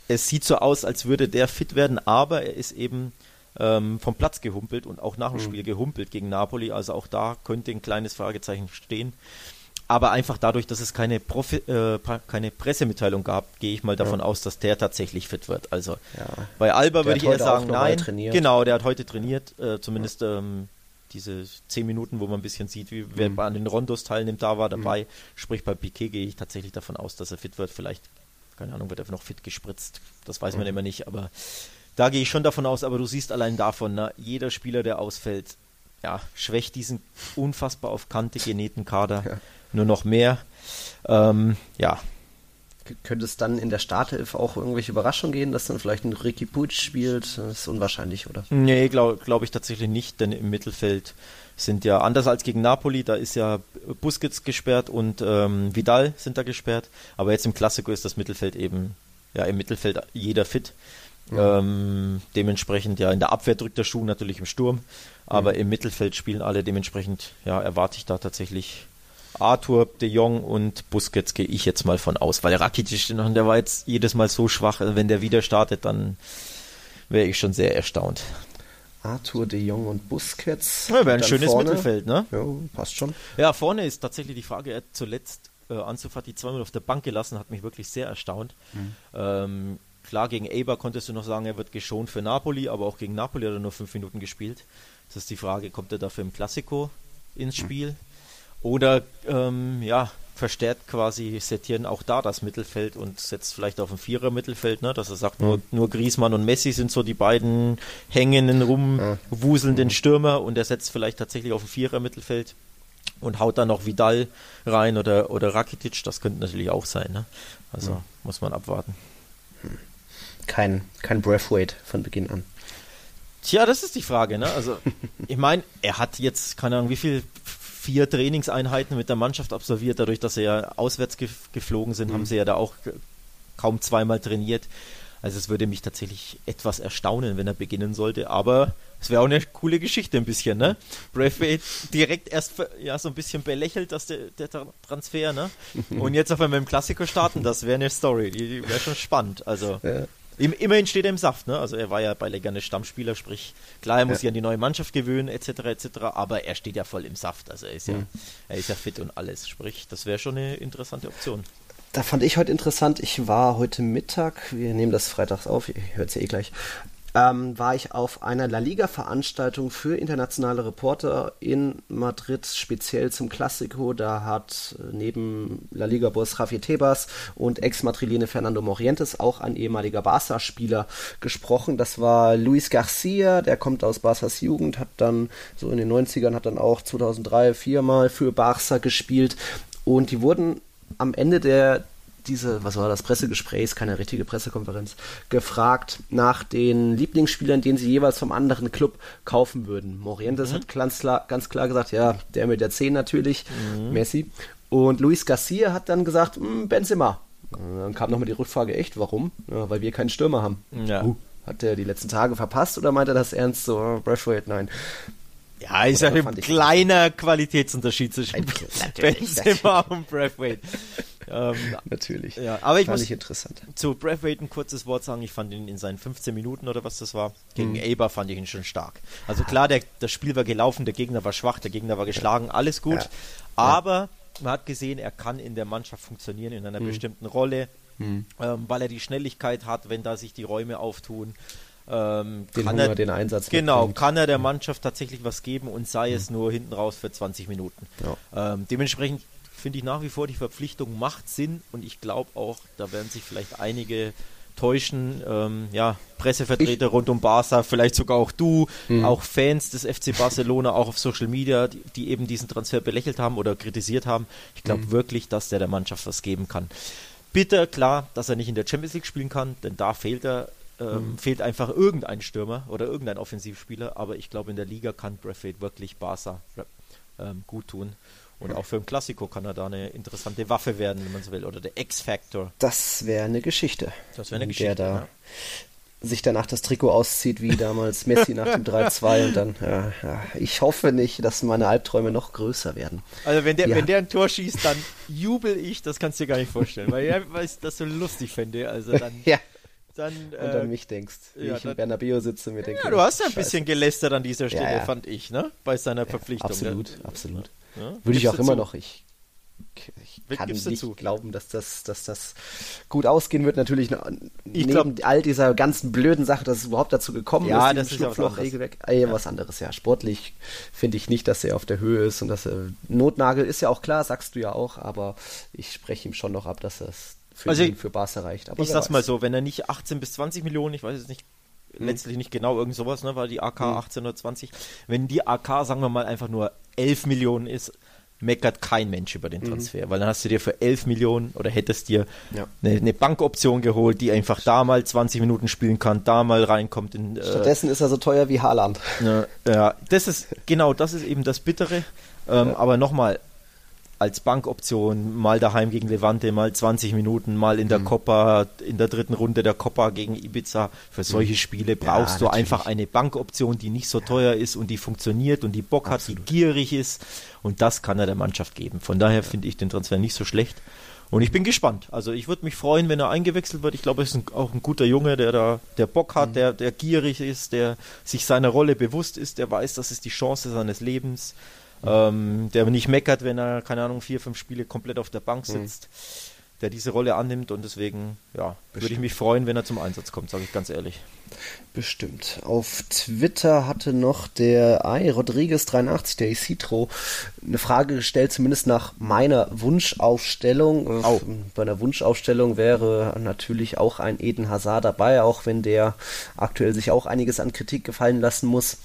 es sieht so aus, als würde der fit werden, aber er ist eben ähm, vom Platz gehumpelt und auch nach dem hm. Spiel gehumpelt gegen Napoli. Also auch da könnte ein kleines Fragezeichen stehen. Aber einfach dadurch, dass es keine, Profi äh, keine Pressemitteilung gab, gehe ich mal davon ja. aus, dass der tatsächlich fit wird. Also ja. bei Alba würde ich eher sagen, nein. Genau, der hat heute trainiert, äh, zumindest ähm, diese zehn Minuten, wo man ein bisschen sieht, wie wer mhm. an den Rondos teilnimmt, da war dabei. Mhm. Sprich, bei Piquet gehe ich tatsächlich davon aus, dass er fit wird. Vielleicht, keine Ahnung, wird er noch fit gespritzt. Das weiß mhm. man immer nicht, aber da gehe ich schon davon aus. Aber du siehst allein davon, na, jeder Spieler, der ausfällt, ja, schwächt diesen unfassbar auf Kante genähten Kader ja. Nur noch mehr. Ähm, ja, könnte es dann in der Startelf auch irgendwelche Überraschungen gehen, dass dann vielleicht ein Ricky Puig spielt? Das ist unwahrscheinlich, oder? Nee, glaube glaub ich tatsächlich nicht, denn im Mittelfeld sind ja, anders als gegen Napoli, da ist ja Busquets gesperrt und ähm, Vidal sind da gesperrt, aber jetzt im Klassiko ist das Mittelfeld eben, ja, im Mittelfeld jeder fit. Mhm. Ähm, dementsprechend, ja, in der Abwehr drückt der Schuh natürlich im Sturm, aber mhm. im Mittelfeld spielen alle, dementsprechend, ja, erwarte ich da tatsächlich Arthur, De Jong und Busquets gehe ich jetzt mal von aus, weil Rakitic, der war jetzt jedes Mal so schwach, also wenn der wieder startet, dann wäre ich schon sehr erstaunt. Arthur, De Jong und Busquets. Ja, wäre ein schönes vorne. Mittelfeld, ne? Ja, passt schon. Ja, vorne ist tatsächlich die Frage, er hat zuletzt äh, Anzufahrt die zweimal auf der Bank gelassen, hat mich wirklich sehr erstaunt. Mhm. Ähm, klar, gegen Eber konntest du noch sagen, er wird geschont für Napoli, aber auch gegen Napoli hat er nur fünf Minuten gespielt. Das ist die Frage, kommt er dafür im Klassiko ins mhm. Spiel? Mhm. Oder ähm, ja, verstärkt quasi Settieren auch da das Mittelfeld und setzt vielleicht auf ein Vierer-Mittelfeld, ne? dass er sagt, nur, nur Griezmann und Messi sind so die beiden hängenden, rumwuselnden Stürmer und er setzt vielleicht tatsächlich auf ein Vierer-Mittelfeld und haut dann noch Vidal rein oder, oder Rakitic, das könnte natürlich auch sein. Ne? Also ja. muss man abwarten. Kein, kein Breathweight von Beginn an. Tja, das ist die Frage. Ne? Also ich meine, er hat jetzt, keine Ahnung, wie viel vier Trainingseinheiten mit der Mannschaft absolviert. Dadurch, dass sie ja auswärts ge geflogen sind, mhm. haben sie ja da auch kaum zweimal trainiert. Also es würde mich tatsächlich etwas erstaunen, wenn er beginnen sollte, aber es wäre auch eine coole Geschichte ein bisschen, ne? Braithwaite direkt erst ja so ein bisschen belächelt, dass der, der Transfer, ne? Und jetzt auf einmal im Klassiker starten, das wäre eine Story, die, die wäre schon spannend. Also ja. Immerhin steht er im Saft, ne? Also er war ja bei Leganes Stammspieler, sprich, klar, er muss ja. sich an die neue Mannschaft gewöhnen, etc., etc., aber er steht ja voll im Saft. Also er ist ja, mhm. er ist ja fit und alles. Sprich, das wäre schon eine interessante Option. Da fand ich heute interessant, ich war heute Mittag, wir nehmen das freitags auf, ihr hört es ja eh gleich, ähm, war ich auf einer La Liga-Veranstaltung für internationale Reporter in Madrid, speziell zum Klassiko. Da hat äh, neben La Liga-Boss Javier Tebas und Ex-Madrilene Fernando Morientes auch ein ehemaliger Barca-Spieler gesprochen. Das war Luis Garcia, der kommt aus Barças Jugend, hat dann so in den 90ern, hat dann auch 2003 viermal für Barca gespielt. Und die wurden am Ende der diese, was war das, Pressegesprächs, keine richtige Pressekonferenz, gefragt nach den Lieblingsspielern, den sie jeweils vom anderen Club kaufen würden. Morientes mhm. hat ganz klar, ganz klar gesagt, ja, der mit der 10 natürlich, mhm. Messi. Und Luis Garcia hat dann gesagt, hm, Benzema. Und dann kam nochmal die Rückfrage, echt, warum? Ja, weil wir keinen Stürmer haben. Ja. Uh, hat er die letzten Tage verpasst oder meint er das ernst so? Oh, Braithwaite, nein. Ja, ist ja ein kleiner Qualitätsunterschied zwischen Benzema und Braithwaite. Ähm, Natürlich. Ja, aber ich fand muss ich interessant. zu Braithwaite ein kurzes Wort sagen. Ich fand ihn in seinen 15 Minuten oder was das war, gegen mhm. Eber fand ich ihn schon stark. Also klar, der, das Spiel war gelaufen, der Gegner war schwach, der Gegner war geschlagen, alles gut. Ja. Aber man hat gesehen, er kann in der Mannschaft funktionieren, in einer mhm. bestimmten Rolle, mhm. ähm, weil er die Schnelligkeit hat, wenn da sich die Räume auftun. Ähm, den kann Hunger, er, den Einsatz genau, mitbringt. kann er der Mannschaft tatsächlich was geben und sei es mhm. nur hinten raus für 20 Minuten. Ja. Ähm, dementsprechend finde ich nach wie vor, die Verpflichtung macht Sinn und ich glaube auch, da werden sich vielleicht einige täuschen, ähm, ja, Pressevertreter ich, rund um Barca, vielleicht sogar auch du, mhm. auch Fans des FC Barcelona, auch auf Social Media, die, die eben diesen Transfer belächelt haben oder kritisiert haben. Ich glaube mhm. wirklich, dass der der Mannschaft was geben kann. Bitter, klar, dass er nicht in der Champions League spielen kann, denn da fehlt er, ähm, mhm. fehlt einfach irgendein Stürmer oder irgendein Offensivspieler, aber ich glaube, in der Liga kann Braithwaite wirklich Barca ähm, gut tun. Und auch für ein Klassiko kann er da eine interessante Waffe werden, wenn man so will, oder der X-Factor. Das wäre eine Geschichte. Das wäre eine Geschichte. Der da ja. sich danach das Trikot auszieht, wie damals Messi nach dem 3-2 und dann, ja, ja, ich hoffe nicht, dass meine Albträume noch größer werden. Also wenn der, wenn der ein Tor schießt, dann jubel ich, das kannst du dir gar nicht vorstellen, weil weiß, das so lustig fände. Also dann. ja. Dann, und an äh, mich denkst, wie ja, ich in Bernabeu sitze mit den Ja, du hast ja ein bisschen gelästert an dieser Stelle, fand ich, ne? Bei seiner Verpflichtung. Absolut, absolut. Ja, Würde ich auch immer zu? noch. Ich ich kann nicht dazu? glauben, dass das, dass das gut ausgehen wird. Natürlich ich neben glaub, all dieser ganzen blöden Sache, dass es überhaupt dazu gekommen ja, ist. Das ist ja was anderes. Weg. Äh, ja. was anderes. Ja, sportlich finde ich nicht, dass er auf der Höhe ist und dass er Notnagel ist ja auch klar, sagst du ja auch, aber ich spreche ihm schon noch ab, dass es für also ihn, für Barca reicht. Aber ich sag's weiß. mal so, wenn er nicht 18 bis 20 Millionen, ich weiß es nicht letztlich nicht genau irgend sowas, ne, weil die AK hm. 18 oder 20, wenn die AK, sagen wir mal, einfach nur 11 Millionen ist, meckert kein Mensch über den mhm. Transfer, mhm. weil dann hast du dir für 11 Millionen oder hättest dir ja. eine, eine, Bankoption geholt, die einfach da mal 20 Minuten spielen kann, da mal reinkommt. In, äh, Stattdessen ist er so teuer wie Haaland. Ja, ja, das ist, genau, das ist eben das Bittere. Ähm, ja. Aber nochmal, als Bankoption, mal daheim gegen Levante, mal 20 Minuten, mal in der mhm. Copa, in der dritten Runde der Copa gegen Ibiza. Für solche mhm. Spiele brauchst ja, du natürlich. einfach eine Bankoption, die nicht so teuer ist und die funktioniert und die Bock Absolut. hat, die gierig ist. Und das kann er der Mannschaft geben. Von daher finde ich den Transfer nicht so schlecht. Und ich bin gespannt. Also ich würde mich freuen, wenn er eingewechselt wird. Ich glaube, er ist ein, auch ein guter Junge, der da, der Bock hat, mhm. der, der gierig ist, der sich seiner Rolle bewusst ist, der weiß, das ist die Chance seines Lebens ähm, der nicht meckert, wenn er, keine Ahnung, vier, fünf Spiele komplett auf der Bank mhm. sitzt, mhm. der diese Rolle annimmt und deswegen, ja, würde ich mich freuen, wenn er zum Einsatz kommt, sage ich ganz ehrlich. Bestimmt. Auf Twitter hatte noch der Ai Rodriguez83, der Isitro, eine Frage gestellt, zumindest nach meiner Wunschaufstellung. Oh. Bei einer Wunschaufstellung wäre natürlich auch ein Eden Hazard dabei, auch wenn der aktuell sich auch einiges an Kritik gefallen lassen muss.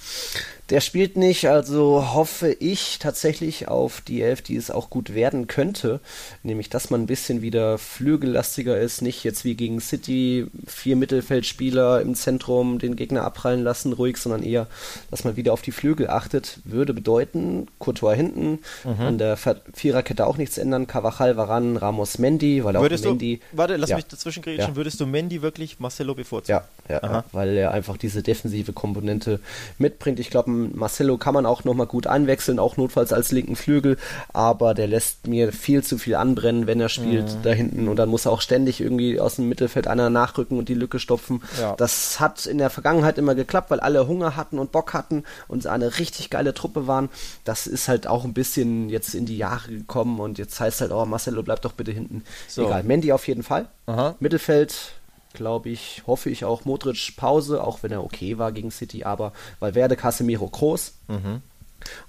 Der spielt nicht, also hoffe ich tatsächlich auf die Elf, die es auch gut werden könnte. Nämlich, dass man ein bisschen wieder flügellastiger ist, nicht jetzt wie gegen City vier Mittelfeldspieler im Zentrum den Gegner abprallen lassen, ruhig, sondern eher, dass man wieder auf die Flügel achtet. Würde bedeuten, Courtois hinten, mhm. an der Viererkette auch nichts ändern, Cavachal, Varan, Ramos, Mendy, weil auch würdest Mendy... Du, warte, lass ja. mich dazwischen grätschen, ja. würdest du Mendy wirklich Marcelo bevorzugen? Ja, ja, weil er einfach diese defensive Komponente mitbringt. Ich glaube, Marcelo kann man auch nochmal gut einwechseln, auch notfalls als linken Flügel, aber der lässt mir viel zu viel anbrennen, wenn er spielt mhm. da hinten und dann muss er auch ständig irgendwie aus dem Mittelfeld einer nachrücken und die Lücke stopfen. Das hat in der Vergangenheit immer geklappt, weil alle Hunger hatten und Bock hatten und eine richtig geile Truppe waren. Das ist halt auch ein bisschen jetzt in die Jahre gekommen und jetzt heißt halt, oh Marcelo, bleib doch bitte hinten. So. Egal, Mandy auf jeden Fall. Aha. Mittelfeld glaube ich, hoffe ich auch Modric Pause, auch wenn er okay war gegen City, aber Valverde, Casemiro, Groß. Mhm.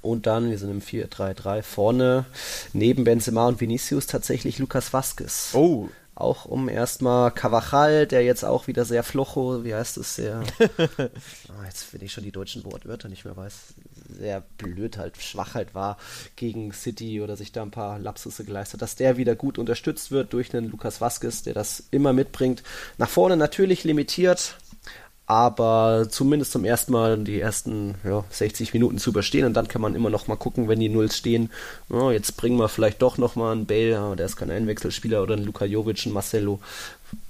Und dann, wir sind im 4-3-3 vorne, neben Benzema und Vinicius tatsächlich Lukas Vasquez. Oh, auch um erstmal Cavachal, der jetzt auch wieder sehr flocho, wie heißt es, sehr, oh, jetzt finde ich schon die deutschen Wortwörter nicht mehr weiß, sehr blöd halt, schwach halt war gegen City oder sich da ein paar Lapsusse geleistet, dass der wieder gut unterstützt wird durch einen Lukas Vasquez, der das immer mitbringt. Nach vorne natürlich limitiert, aber zumindest zum ersten Mal die ersten ja, 60 Minuten zu überstehen und dann kann man immer noch mal gucken, wenn die Nulls stehen, oh, jetzt bringen wir vielleicht doch noch mal einen Bale, der ist kein Einwechselspieler oder einen Luka Jovic, einen Marcelo,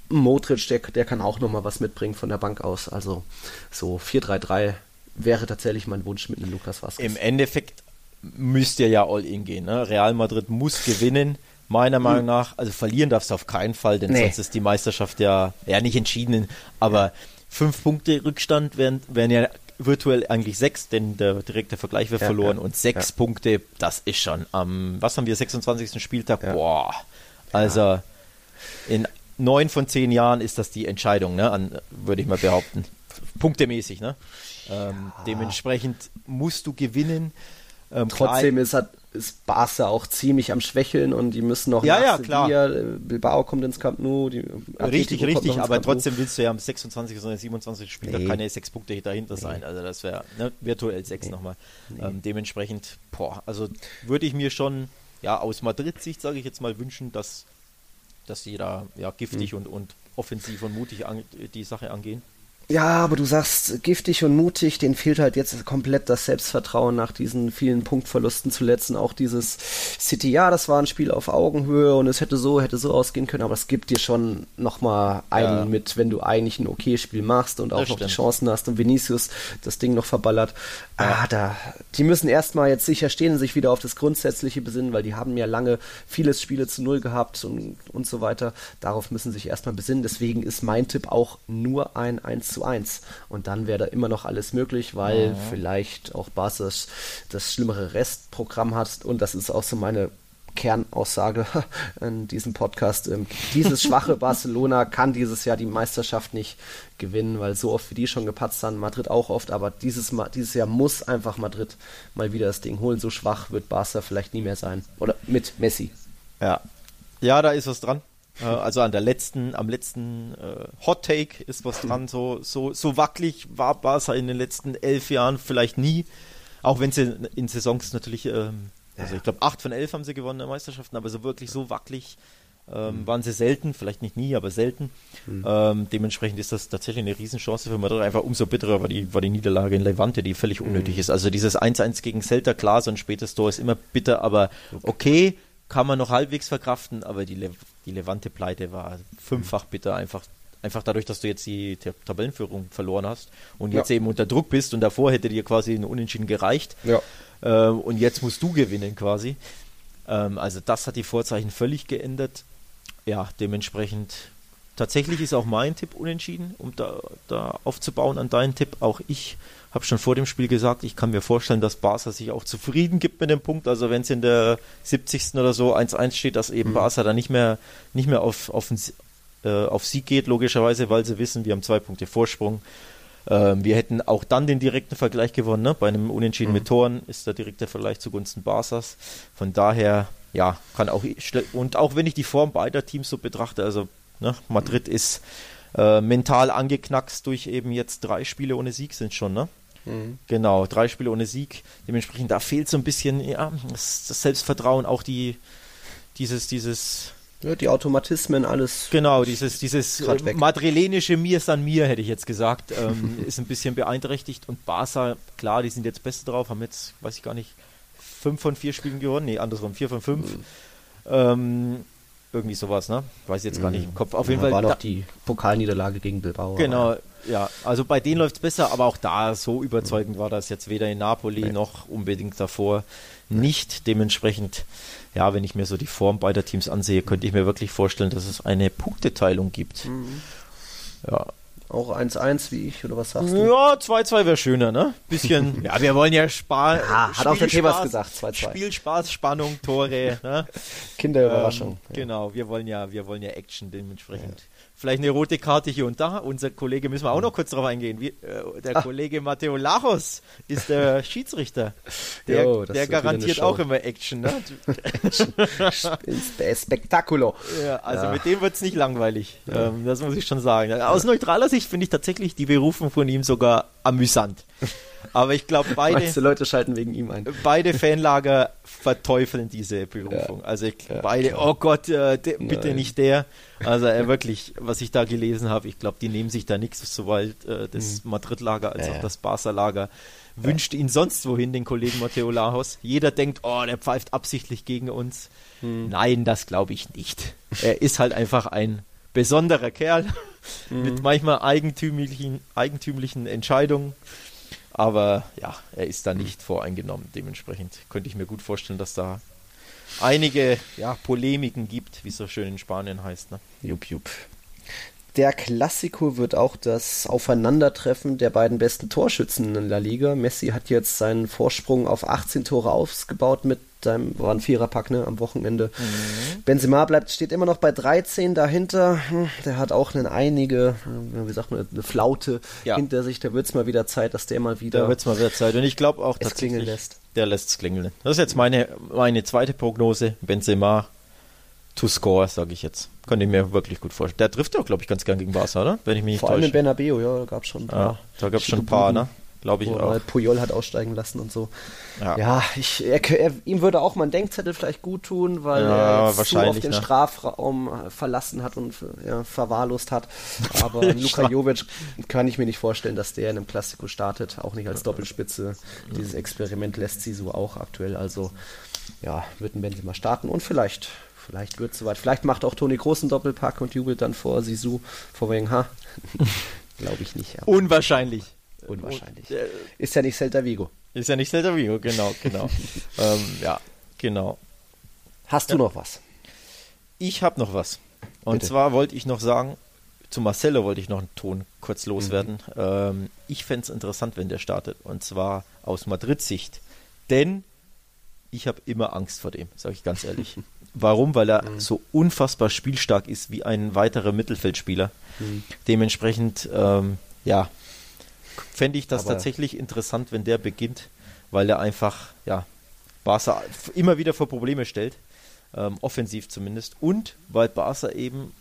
Modric, der, der kann auch noch mal was mitbringen von der Bank aus, also so 4-3-3 wäre tatsächlich mein Wunsch mit einem Lukas Vasquez. Im Endeffekt müsst ihr ja all in gehen, ne? Real Madrid muss gewinnen, meiner Meinung hm. nach, also verlieren darfst du auf keinen Fall, denn nee. sonst ist die Meisterschaft ja, ja nicht entschieden, aber ja fünf Punkte Rückstand wären, wären ja virtuell eigentlich sechs, denn der direkte Vergleich wäre ja, verloren ja, und sechs ja. Punkte, das ist schon am, was haben wir, 26. Spieltag? Boah, also in neun von zehn Jahren ist das die Entscheidung, ne, würde ich mal behaupten. Punktemäßig, ne? Ähm, dementsprechend musst du gewinnen. Ähm, Trotzdem ist halt ist Barca auch ziemlich am Schwächeln und die müssen noch ja, ja, klar. Bilbao kommt ins Camp Nou. Die richtig, richtig, aber trotzdem willst du ja am 26. oder 27. Spieltag nee. keine sechs Punkte dahinter nee. sein. Also das wäre ne, virtuell sechs nee. nochmal. Ähm, dementsprechend, boah, also würde ich mir schon, ja, aus Madrid-Sicht, sage ich jetzt mal, wünschen, dass, dass die da ja, giftig mhm. und, und offensiv und mutig an, die Sache angehen. Ja, aber du sagst giftig und mutig, denen fehlt halt jetzt komplett das Selbstvertrauen nach diesen vielen Punktverlusten zuletzt und auch dieses City, ja, das war ein Spiel auf Augenhöhe und es hätte so, hätte so ausgehen können, aber es gibt dir schon nochmal einen ja. mit, wenn du eigentlich ein okay Spiel machst und auch das noch stimmt. die Chancen hast und Vinicius das Ding noch verballert. Ja. Ah, da, die müssen erstmal jetzt sicher stehen und sich wieder auf das Grundsätzliche besinnen, weil die haben ja lange vieles Spiele zu Null gehabt und, und so weiter. Darauf müssen sich erstmal besinnen. Deswegen ist mein Tipp auch nur ein 1 zu 1. Und dann wäre da immer noch alles möglich, weil ja. vielleicht auch Basis das schlimmere Restprogramm hat. Und das ist auch so meine Kernaussage in diesem Podcast. Ähm, dieses schwache Barcelona kann dieses Jahr die Meisterschaft nicht gewinnen, weil so oft wie die schon gepatzt haben, Madrid auch oft, aber dieses, dieses Jahr muss einfach Madrid mal wieder das Ding holen. So schwach wird Barca vielleicht nie mehr sein. Oder mit Messi. Ja. Ja, da ist was dran. Äh, also an der letzten, am letzten äh, Hot Take ist was dran. So, so, so wackelig war Barca in den letzten elf Jahren vielleicht nie. Auch wenn sie in Saisons natürlich, ähm, also ich glaube, acht von elf haben sie gewonnen in Meisterschaften, aber so wirklich so wackelig ähm, mhm. waren sie selten, vielleicht nicht nie, aber selten. Mhm. Ähm, dementsprechend ist das tatsächlich eine Riesenchance für Madrid. Einfach umso bitterer war die, war die Niederlage in Levante, die völlig unnötig mhm. ist. Also dieses 1-1 gegen Celta, klar, so ein spätes Tor ist immer bitter, aber okay, kann man noch halbwegs verkraften, aber die, Le die Levante-Pleite war fünffach bitter, einfach Einfach dadurch, dass du jetzt die Tabellenführung verloren hast und jetzt ja. eben unter Druck bist und davor hätte dir quasi ein Unentschieden gereicht. Ja. Ähm, und jetzt musst du gewinnen quasi. Ähm, also das hat die Vorzeichen völlig geändert. Ja, dementsprechend tatsächlich ist auch mein Tipp unentschieden, um da, da aufzubauen an deinen Tipp. Auch ich habe schon vor dem Spiel gesagt, ich kann mir vorstellen, dass Barca sich auch zufrieden gibt mit dem Punkt. Also wenn es in der 70. oder so 1-1 steht, dass eben mhm. Barca da nicht mehr, nicht mehr auf, auf, äh, auf Sieg geht, logischerweise, weil sie wissen, wir haben zwei Punkte Vorsprung. Ähm, wir hätten auch dann den direkten Vergleich gewonnen. Ne? Bei einem Unentschieden mhm. mit Toren ist der direkte Vergleich zugunsten Barca's. Von daher, ja, kann auch und auch wenn ich die Form beider Teams so betrachte, also ne, Madrid ist äh, mental angeknackst durch eben jetzt drei Spiele ohne Sieg sind schon, ne? Mhm. Genau, drei Spiele ohne Sieg. Dementsprechend, da fehlt so ein bisschen, ja, das, das Selbstvertrauen, auch die, dieses, dieses, ja, die Automatismen, alles. Genau, dieses, dieses madrilenische Mir ist an mir, hätte ich jetzt gesagt, ähm, ist ein bisschen beeinträchtigt. Und Barca, klar, die sind jetzt besser drauf, haben jetzt, weiß ich gar nicht, fünf von vier Spielen gewonnen. Nee, andersrum, vier von fünf. Mhm. Ähm, irgendwie sowas, ne? Weiß ich jetzt gar nicht im Kopf. Auf jeden Fall. War noch die Pokalniederlage gegen Bilbao. Genau, ja. Also bei denen läuft es besser, aber auch da so überzeugend war das jetzt weder in Napoli nee. noch unbedingt davor nicht. Dementsprechend ja, wenn ich mir so die Form beider Teams ansehe, könnte ich mir wirklich vorstellen, dass es eine Punkteteilung gibt. Mhm. Ja. Auch 1-1 wie ich, oder was sagst du? Ja, 2-2 wäre schöner, ne? Bisschen, ja, wir wollen ja sparen. Ja, hat auch der Thebas gesagt, 2-2. Spielspaß, Spannung, Tore, ne? Kinderüberraschung. Ähm, ja. Genau, wir wollen ja, wir wollen ja Action dementsprechend. Ja vielleicht eine rote Karte hier und da. Unser Kollege, müssen wir auch noch kurz darauf eingehen. Wie, äh, der Ach. Kollege Matteo Lachos ist der Schiedsrichter. Der, jo, der garantiert auch immer Action. Ne? Spektakulo. Ja, also ja. mit dem wird es nicht langweilig. Ja. Ähm, das muss ich schon sagen. Aus neutraler Sicht finde ich tatsächlich die Berufung von ihm sogar amüsant. Aber ich glaube, beide. Meinst Leute schalten wegen ihm ein? Beide Fanlager verteufeln diese Berufung. Ja. Also ich, ja, beide, klar. oh Gott, äh, de, bitte nicht der. Also äh, wirklich, was ich da gelesen habe, ich glaube, die nehmen sich da nichts, sobald äh, das mhm. Madrid-Lager als auch das Barca-Lager wünscht ihn sonst wohin, den Kollegen Matteo Lajos. Jeder denkt, oh, der pfeift absichtlich gegen uns. Mhm. Nein, das glaube ich nicht. Er ist halt einfach ein besonderer Kerl mhm. mit manchmal eigentümlichen, eigentümlichen Entscheidungen. Aber ja, er ist da nicht voreingenommen. Dementsprechend könnte ich mir gut vorstellen, dass da einige ja, Polemiken gibt, wie es so schön in Spanien heißt. Ne? Jupp, jupp. Der Klassiko wird auch das Aufeinandertreffen der beiden besten Torschützen in der Liga. Messi hat jetzt seinen Vorsprung auf 18 Tore ausgebaut mit seinem, war ein Viererpack, ne, am Wochenende. Mhm. Benzema bleibt, steht immer noch bei 13 dahinter. Hm, der hat auch eine einige, wie sagt man, eine Flaute ja. hinter sich. Da wird es mal wieder Zeit, dass der mal wieder. Da wird es mal wieder Zeit. Und ich glaube auch, dass klingeln lässt. Der lässt es klingeln. Das ist jetzt meine, meine zweite Prognose. Benzema to score, sage ich jetzt. Könnte ich mir wirklich gut vorstellen. Der trifft auch, glaube ich, ganz gern gegen Barca, oder? Wenn ich mich nicht Vor allem in Bernabeu, ja, da gab es schon ein paar. Ja, da gab es schon ein paar, ne? Glaube ich auch. Puyol hat aussteigen lassen und so. Ja, ja ich, er, er, ihm würde auch mal ein Denkzettel vielleicht gut tun, weil ja, er zu oft den ne? Strafraum äh, verlassen hat und ja, verwahrlost hat. Aber Luka Jovic kann ich mir nicht vorstellen, dass der in einem Klassiko startet, auch nicht als Doppelspitze. Dieses Experiment lässt sie so auch aktuell. Also ja, wird ein Benzema starten und vielleicht Vielleicht wird es soweit. Vielleicht macht auch Toni Großen Doppelpack und jubelt dann vor Sisu, vor wegen, ha? Glaube ich nicht. Unwahrscheinlich. Unwahrscheinlich. Und, äh, ist ja nicht Celta Vigo. Ist ja nicht Celta Vigo, genau, genau. ähm, ja, genau. Hast du ja. noch was? Ich habe noch was. Und Bitte. zwar wollte ich noch sagen, zu Marcelo wollte ich noch einen Ton kurz loswerden. Mhm. Ähm, ich fände es interessant, wenn der startet. Und zwar aus Madrid-Sicht. Denn ich habe immer Angst vor dem, sage ich ganz ehrlich. Warum? Weil er mhm. so unfassbar spielstark ist wie ein weiterer Mittelfeldspieler. Mhm. Dementsprechend, ähm, ja, fände ich das Aber tatsächlich interessant, wenn der beginnt, weil er einfach, ja, Barca immer wieder vor Probleme stellt, ähm, offensiv zumindest, und weil Barca eben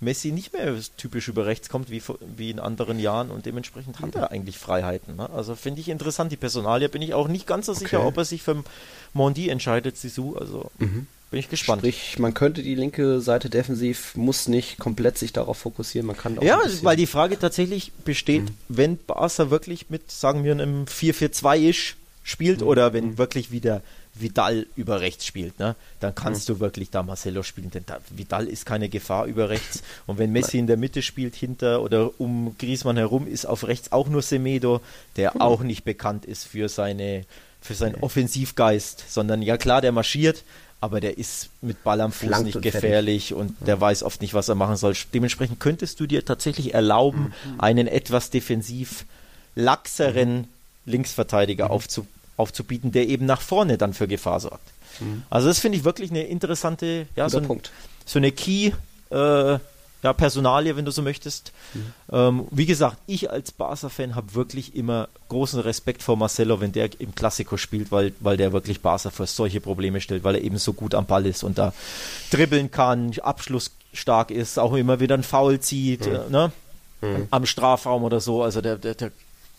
Messi nicht mehr typisch über rechts kommt wie, wie in anderen Jahren und dementsprechend hat er eigentlich Freiheiten. Ne? Also finde ich interessant. Die Personalie bin ich auch nicht ganz so sicher, okay. ob er sich für Mondi entscheidet, Sisu. Also mhm. Bin ich gespannt. Sprich, man könnte die linke Seite defensiv, muss nicht komplett sich darauf fokussieren. Man kann auch Ja, weil die Frage tatsächlich besteht, mhm. wenn Barca wirklich mit, sagen wir, einem 4-4-2-isch spielt mhm. oder wenn mhm. wirklich wieder Vidal über rechts spielt, ne, dann kannst mhm. du wirklich da Marcelo spielen, denn da, Vidal ist keine Gefahr über rechts. Und wenn Messi in der Mitte spielt, hinter oder um Griezmann herum, ist auf rechts auch nur Semedo, der mhm. auch nicht bekannt ist für seine für seinen Offensivgeist, sondern ja klar, der marschiert, aber der ist mit Ball am Fuß Flankt nicht und gefährlich fertig. und der weiß oft nicht, was er machen soll. Dementsprechend könntest du dir tatsächlich erlauben, mhm. einen etwas defensiv laxeren mhm. Linksverteidiger mhm. aufzubauen aufzubieten, der eben nach vorne dann für Gefahr sorgt. Mhm. Also das finde ich wirklich eine interessante, ja, so, ein, so, eine Key äh, ja, Personalie, wenn du so möchtest. Mhm. Ähm, wie gesagt, ich als Barca-Fan habe wirklich immer großen Respekt vor Marcelo, wenn der im Klassiko spielt, weil, weil der wirklich Barca vor solche Probleme stellt, weil er eben so gut am Ball ist und da dribbeln kann, abschlussstark ist, auch immer wieder ein Foul zieht, mhm. äh, ne? Mhm. am Strafraum oder so. Also der, der, der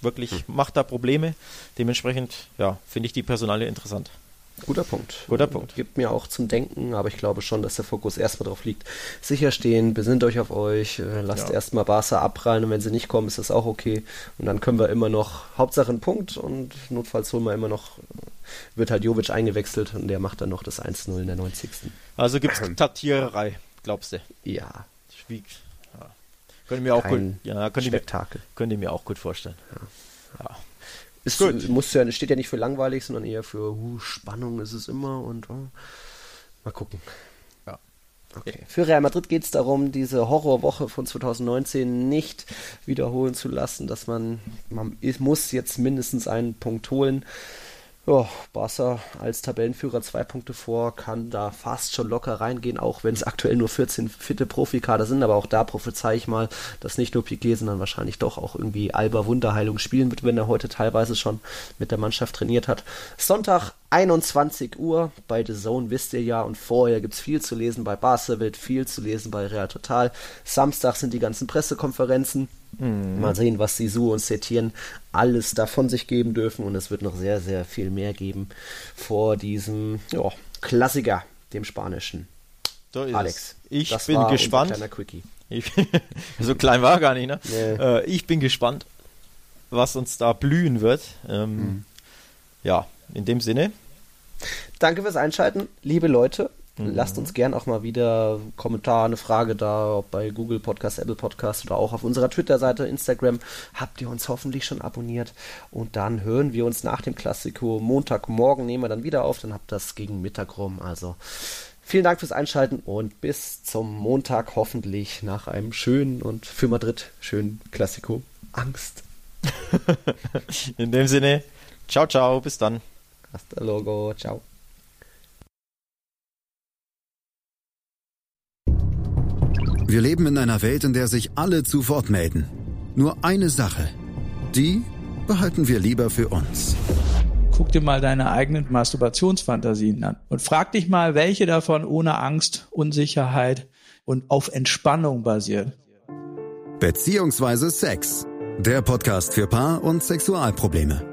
wirklich hm. macht da Probleme. Dementsprechend, ja, finde ich die Personalie interessant. Guter Punkt. Guter Punkt. Gibt mir auch zum Denken, aber ich glaube schon, dass der Fokus erstmal drauf liegt. Sicher stehen, besinnt euch auf euch, äh, lasst ja. erstmal Barca abprallen und wenn sie nicht kommen, ist das auch okay. Und dann können wir immer noch, Hauptsache einen Punkt und notfalls holen wir immer noch, wird halt Jovic eingewechselt und der macht dann noch das 1-0 in der 90. Also gibt es Taktiererei, glaubst du? Ja. Schwieg. Könnte mir auch gut, ja, könnte Spektakel. Mir, könnte mir auch gut vorstellen. Ja. ja. Ist, gut. Muss ja, steht ja nicht für langweilig, sondern eher für uh, Spannung ist es immer und uh, mal gucken. Ja. Okay. Für Real Madrid geht es darum, diese Horrorwoche von 2019 nicht wiederholen zu lassen, dass man, man muss jetzt mindestens einen Punkt holen. Ja, Barca als Tabellenführer zwei Punkte vor, kann da fast schon locker reingehen, auch wenn es aktuell nur 14 fitte Profikader sind, aber auch da prophezei ich mal, dass nicht nur Piquet, sondern wahrscheinlich doch auch irgendwie Alba Wunderheilung spielen wird, wenn er heute teilweise schon mit der Mannschaft trainiert hat. Sonntag 21 Uhr bei The Zone wisst ihr ja und vorher gibt es viel zu lesen bei Barca wird viel zu lesen bei Real Total. Samstag sind die ganzen Pressekonferenzen. Mhm. Mal sehen, was Sisu und Setien alles davon sich geben dürfen und es wird noch sehr, sehr viel mehr geben vor diesem ja, Klassiker, dem Spanischen. So Alex, ich das bin gespannt. Ich, so klein war gar nicht, ne? Nee. Äh, ich bin gespannt, was uns da blühen wird. Ähm, mhm. Ja, in dem Sinne, Danke fürs Einschalten, liebe Leute. Mhm. Lasst uns gern auch mal wieder Kommentar, eine Frage da, ob bei Google Podcast, Apple Podcast oder auch auf unserer Twitter-Seite, Instagram. Habt ihr uns hoffentlich schon abonniert? Und dann hören wir uns nach dem Klassiko. Montagmorgen nehmen wir dann wieder auf, dann habt ihr das gegen Mittag rum. Also vielen Dank fürs Einschalten und bis zum Montag hoffentlich nach einem schönen und für Madrid schönen Klassiko. Angst. In dem Sinne, ciao, ciao, bis dann. Hasta luego. Ciao. Wir leben in einer Welt, in der sich alle zu Wort melden. Nur eine Sache. Die behalten wir lieber für uns. Guck dir mal deine eigenen Masturbationsfantasien an und frag dich mal, welche davon ohne Angst, Unsicherheit und auf Entspannung basiert. Beziehungsweise Sex. Der Podcast für Paar- und Sexualprobleme.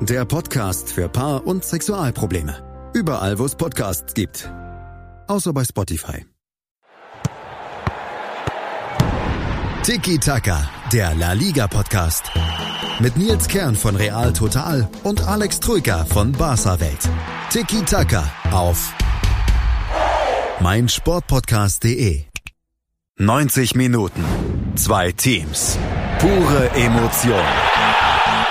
der Podcast für Paar- und Sexualprobleme. Überall, wo es Podcasts gibt. Außer bei Spotify. Tiki Taka, der La Liga Podcast. Mit Nils Kern von Real Total und Alex Troika von Barca Welt. Tiki Taka auf mein Sportpodcast.de. 90 Minuten, zwei Teams, pure Emotion.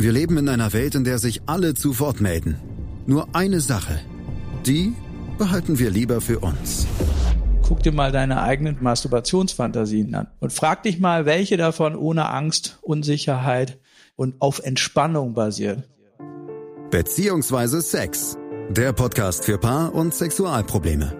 Wir leben in einer Welt, in der sich alle zu Wort melden. Nur eine Sache. Die behalten wir lieber für uns. Guck dir mal deine eigenen Masturbationsfantasien an und frag dich mal, welche davon ohne Angst, Unsicherheit und auf Entspannung basiert. Beziehungsweise Sex. Der Podcast für Paar- und Sexualprobleme.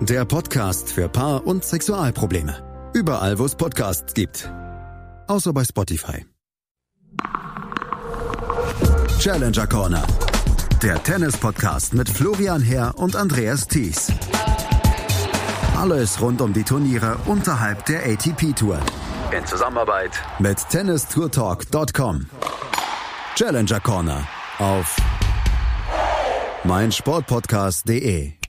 Der Podcast für Paar- und Sexualprobleme. Überall, wo es Podcasts gibt. Außer bei Spotify. Challenger Corner. Der Tennis-Podcast mit Florian Herr und Andreas Thies. Alles rund um die Turniere unterhalb der ATP-Tour. In Zusammenarbeit mit tennistourtalk.com. Challenger Corner auf meinsportpodcast.de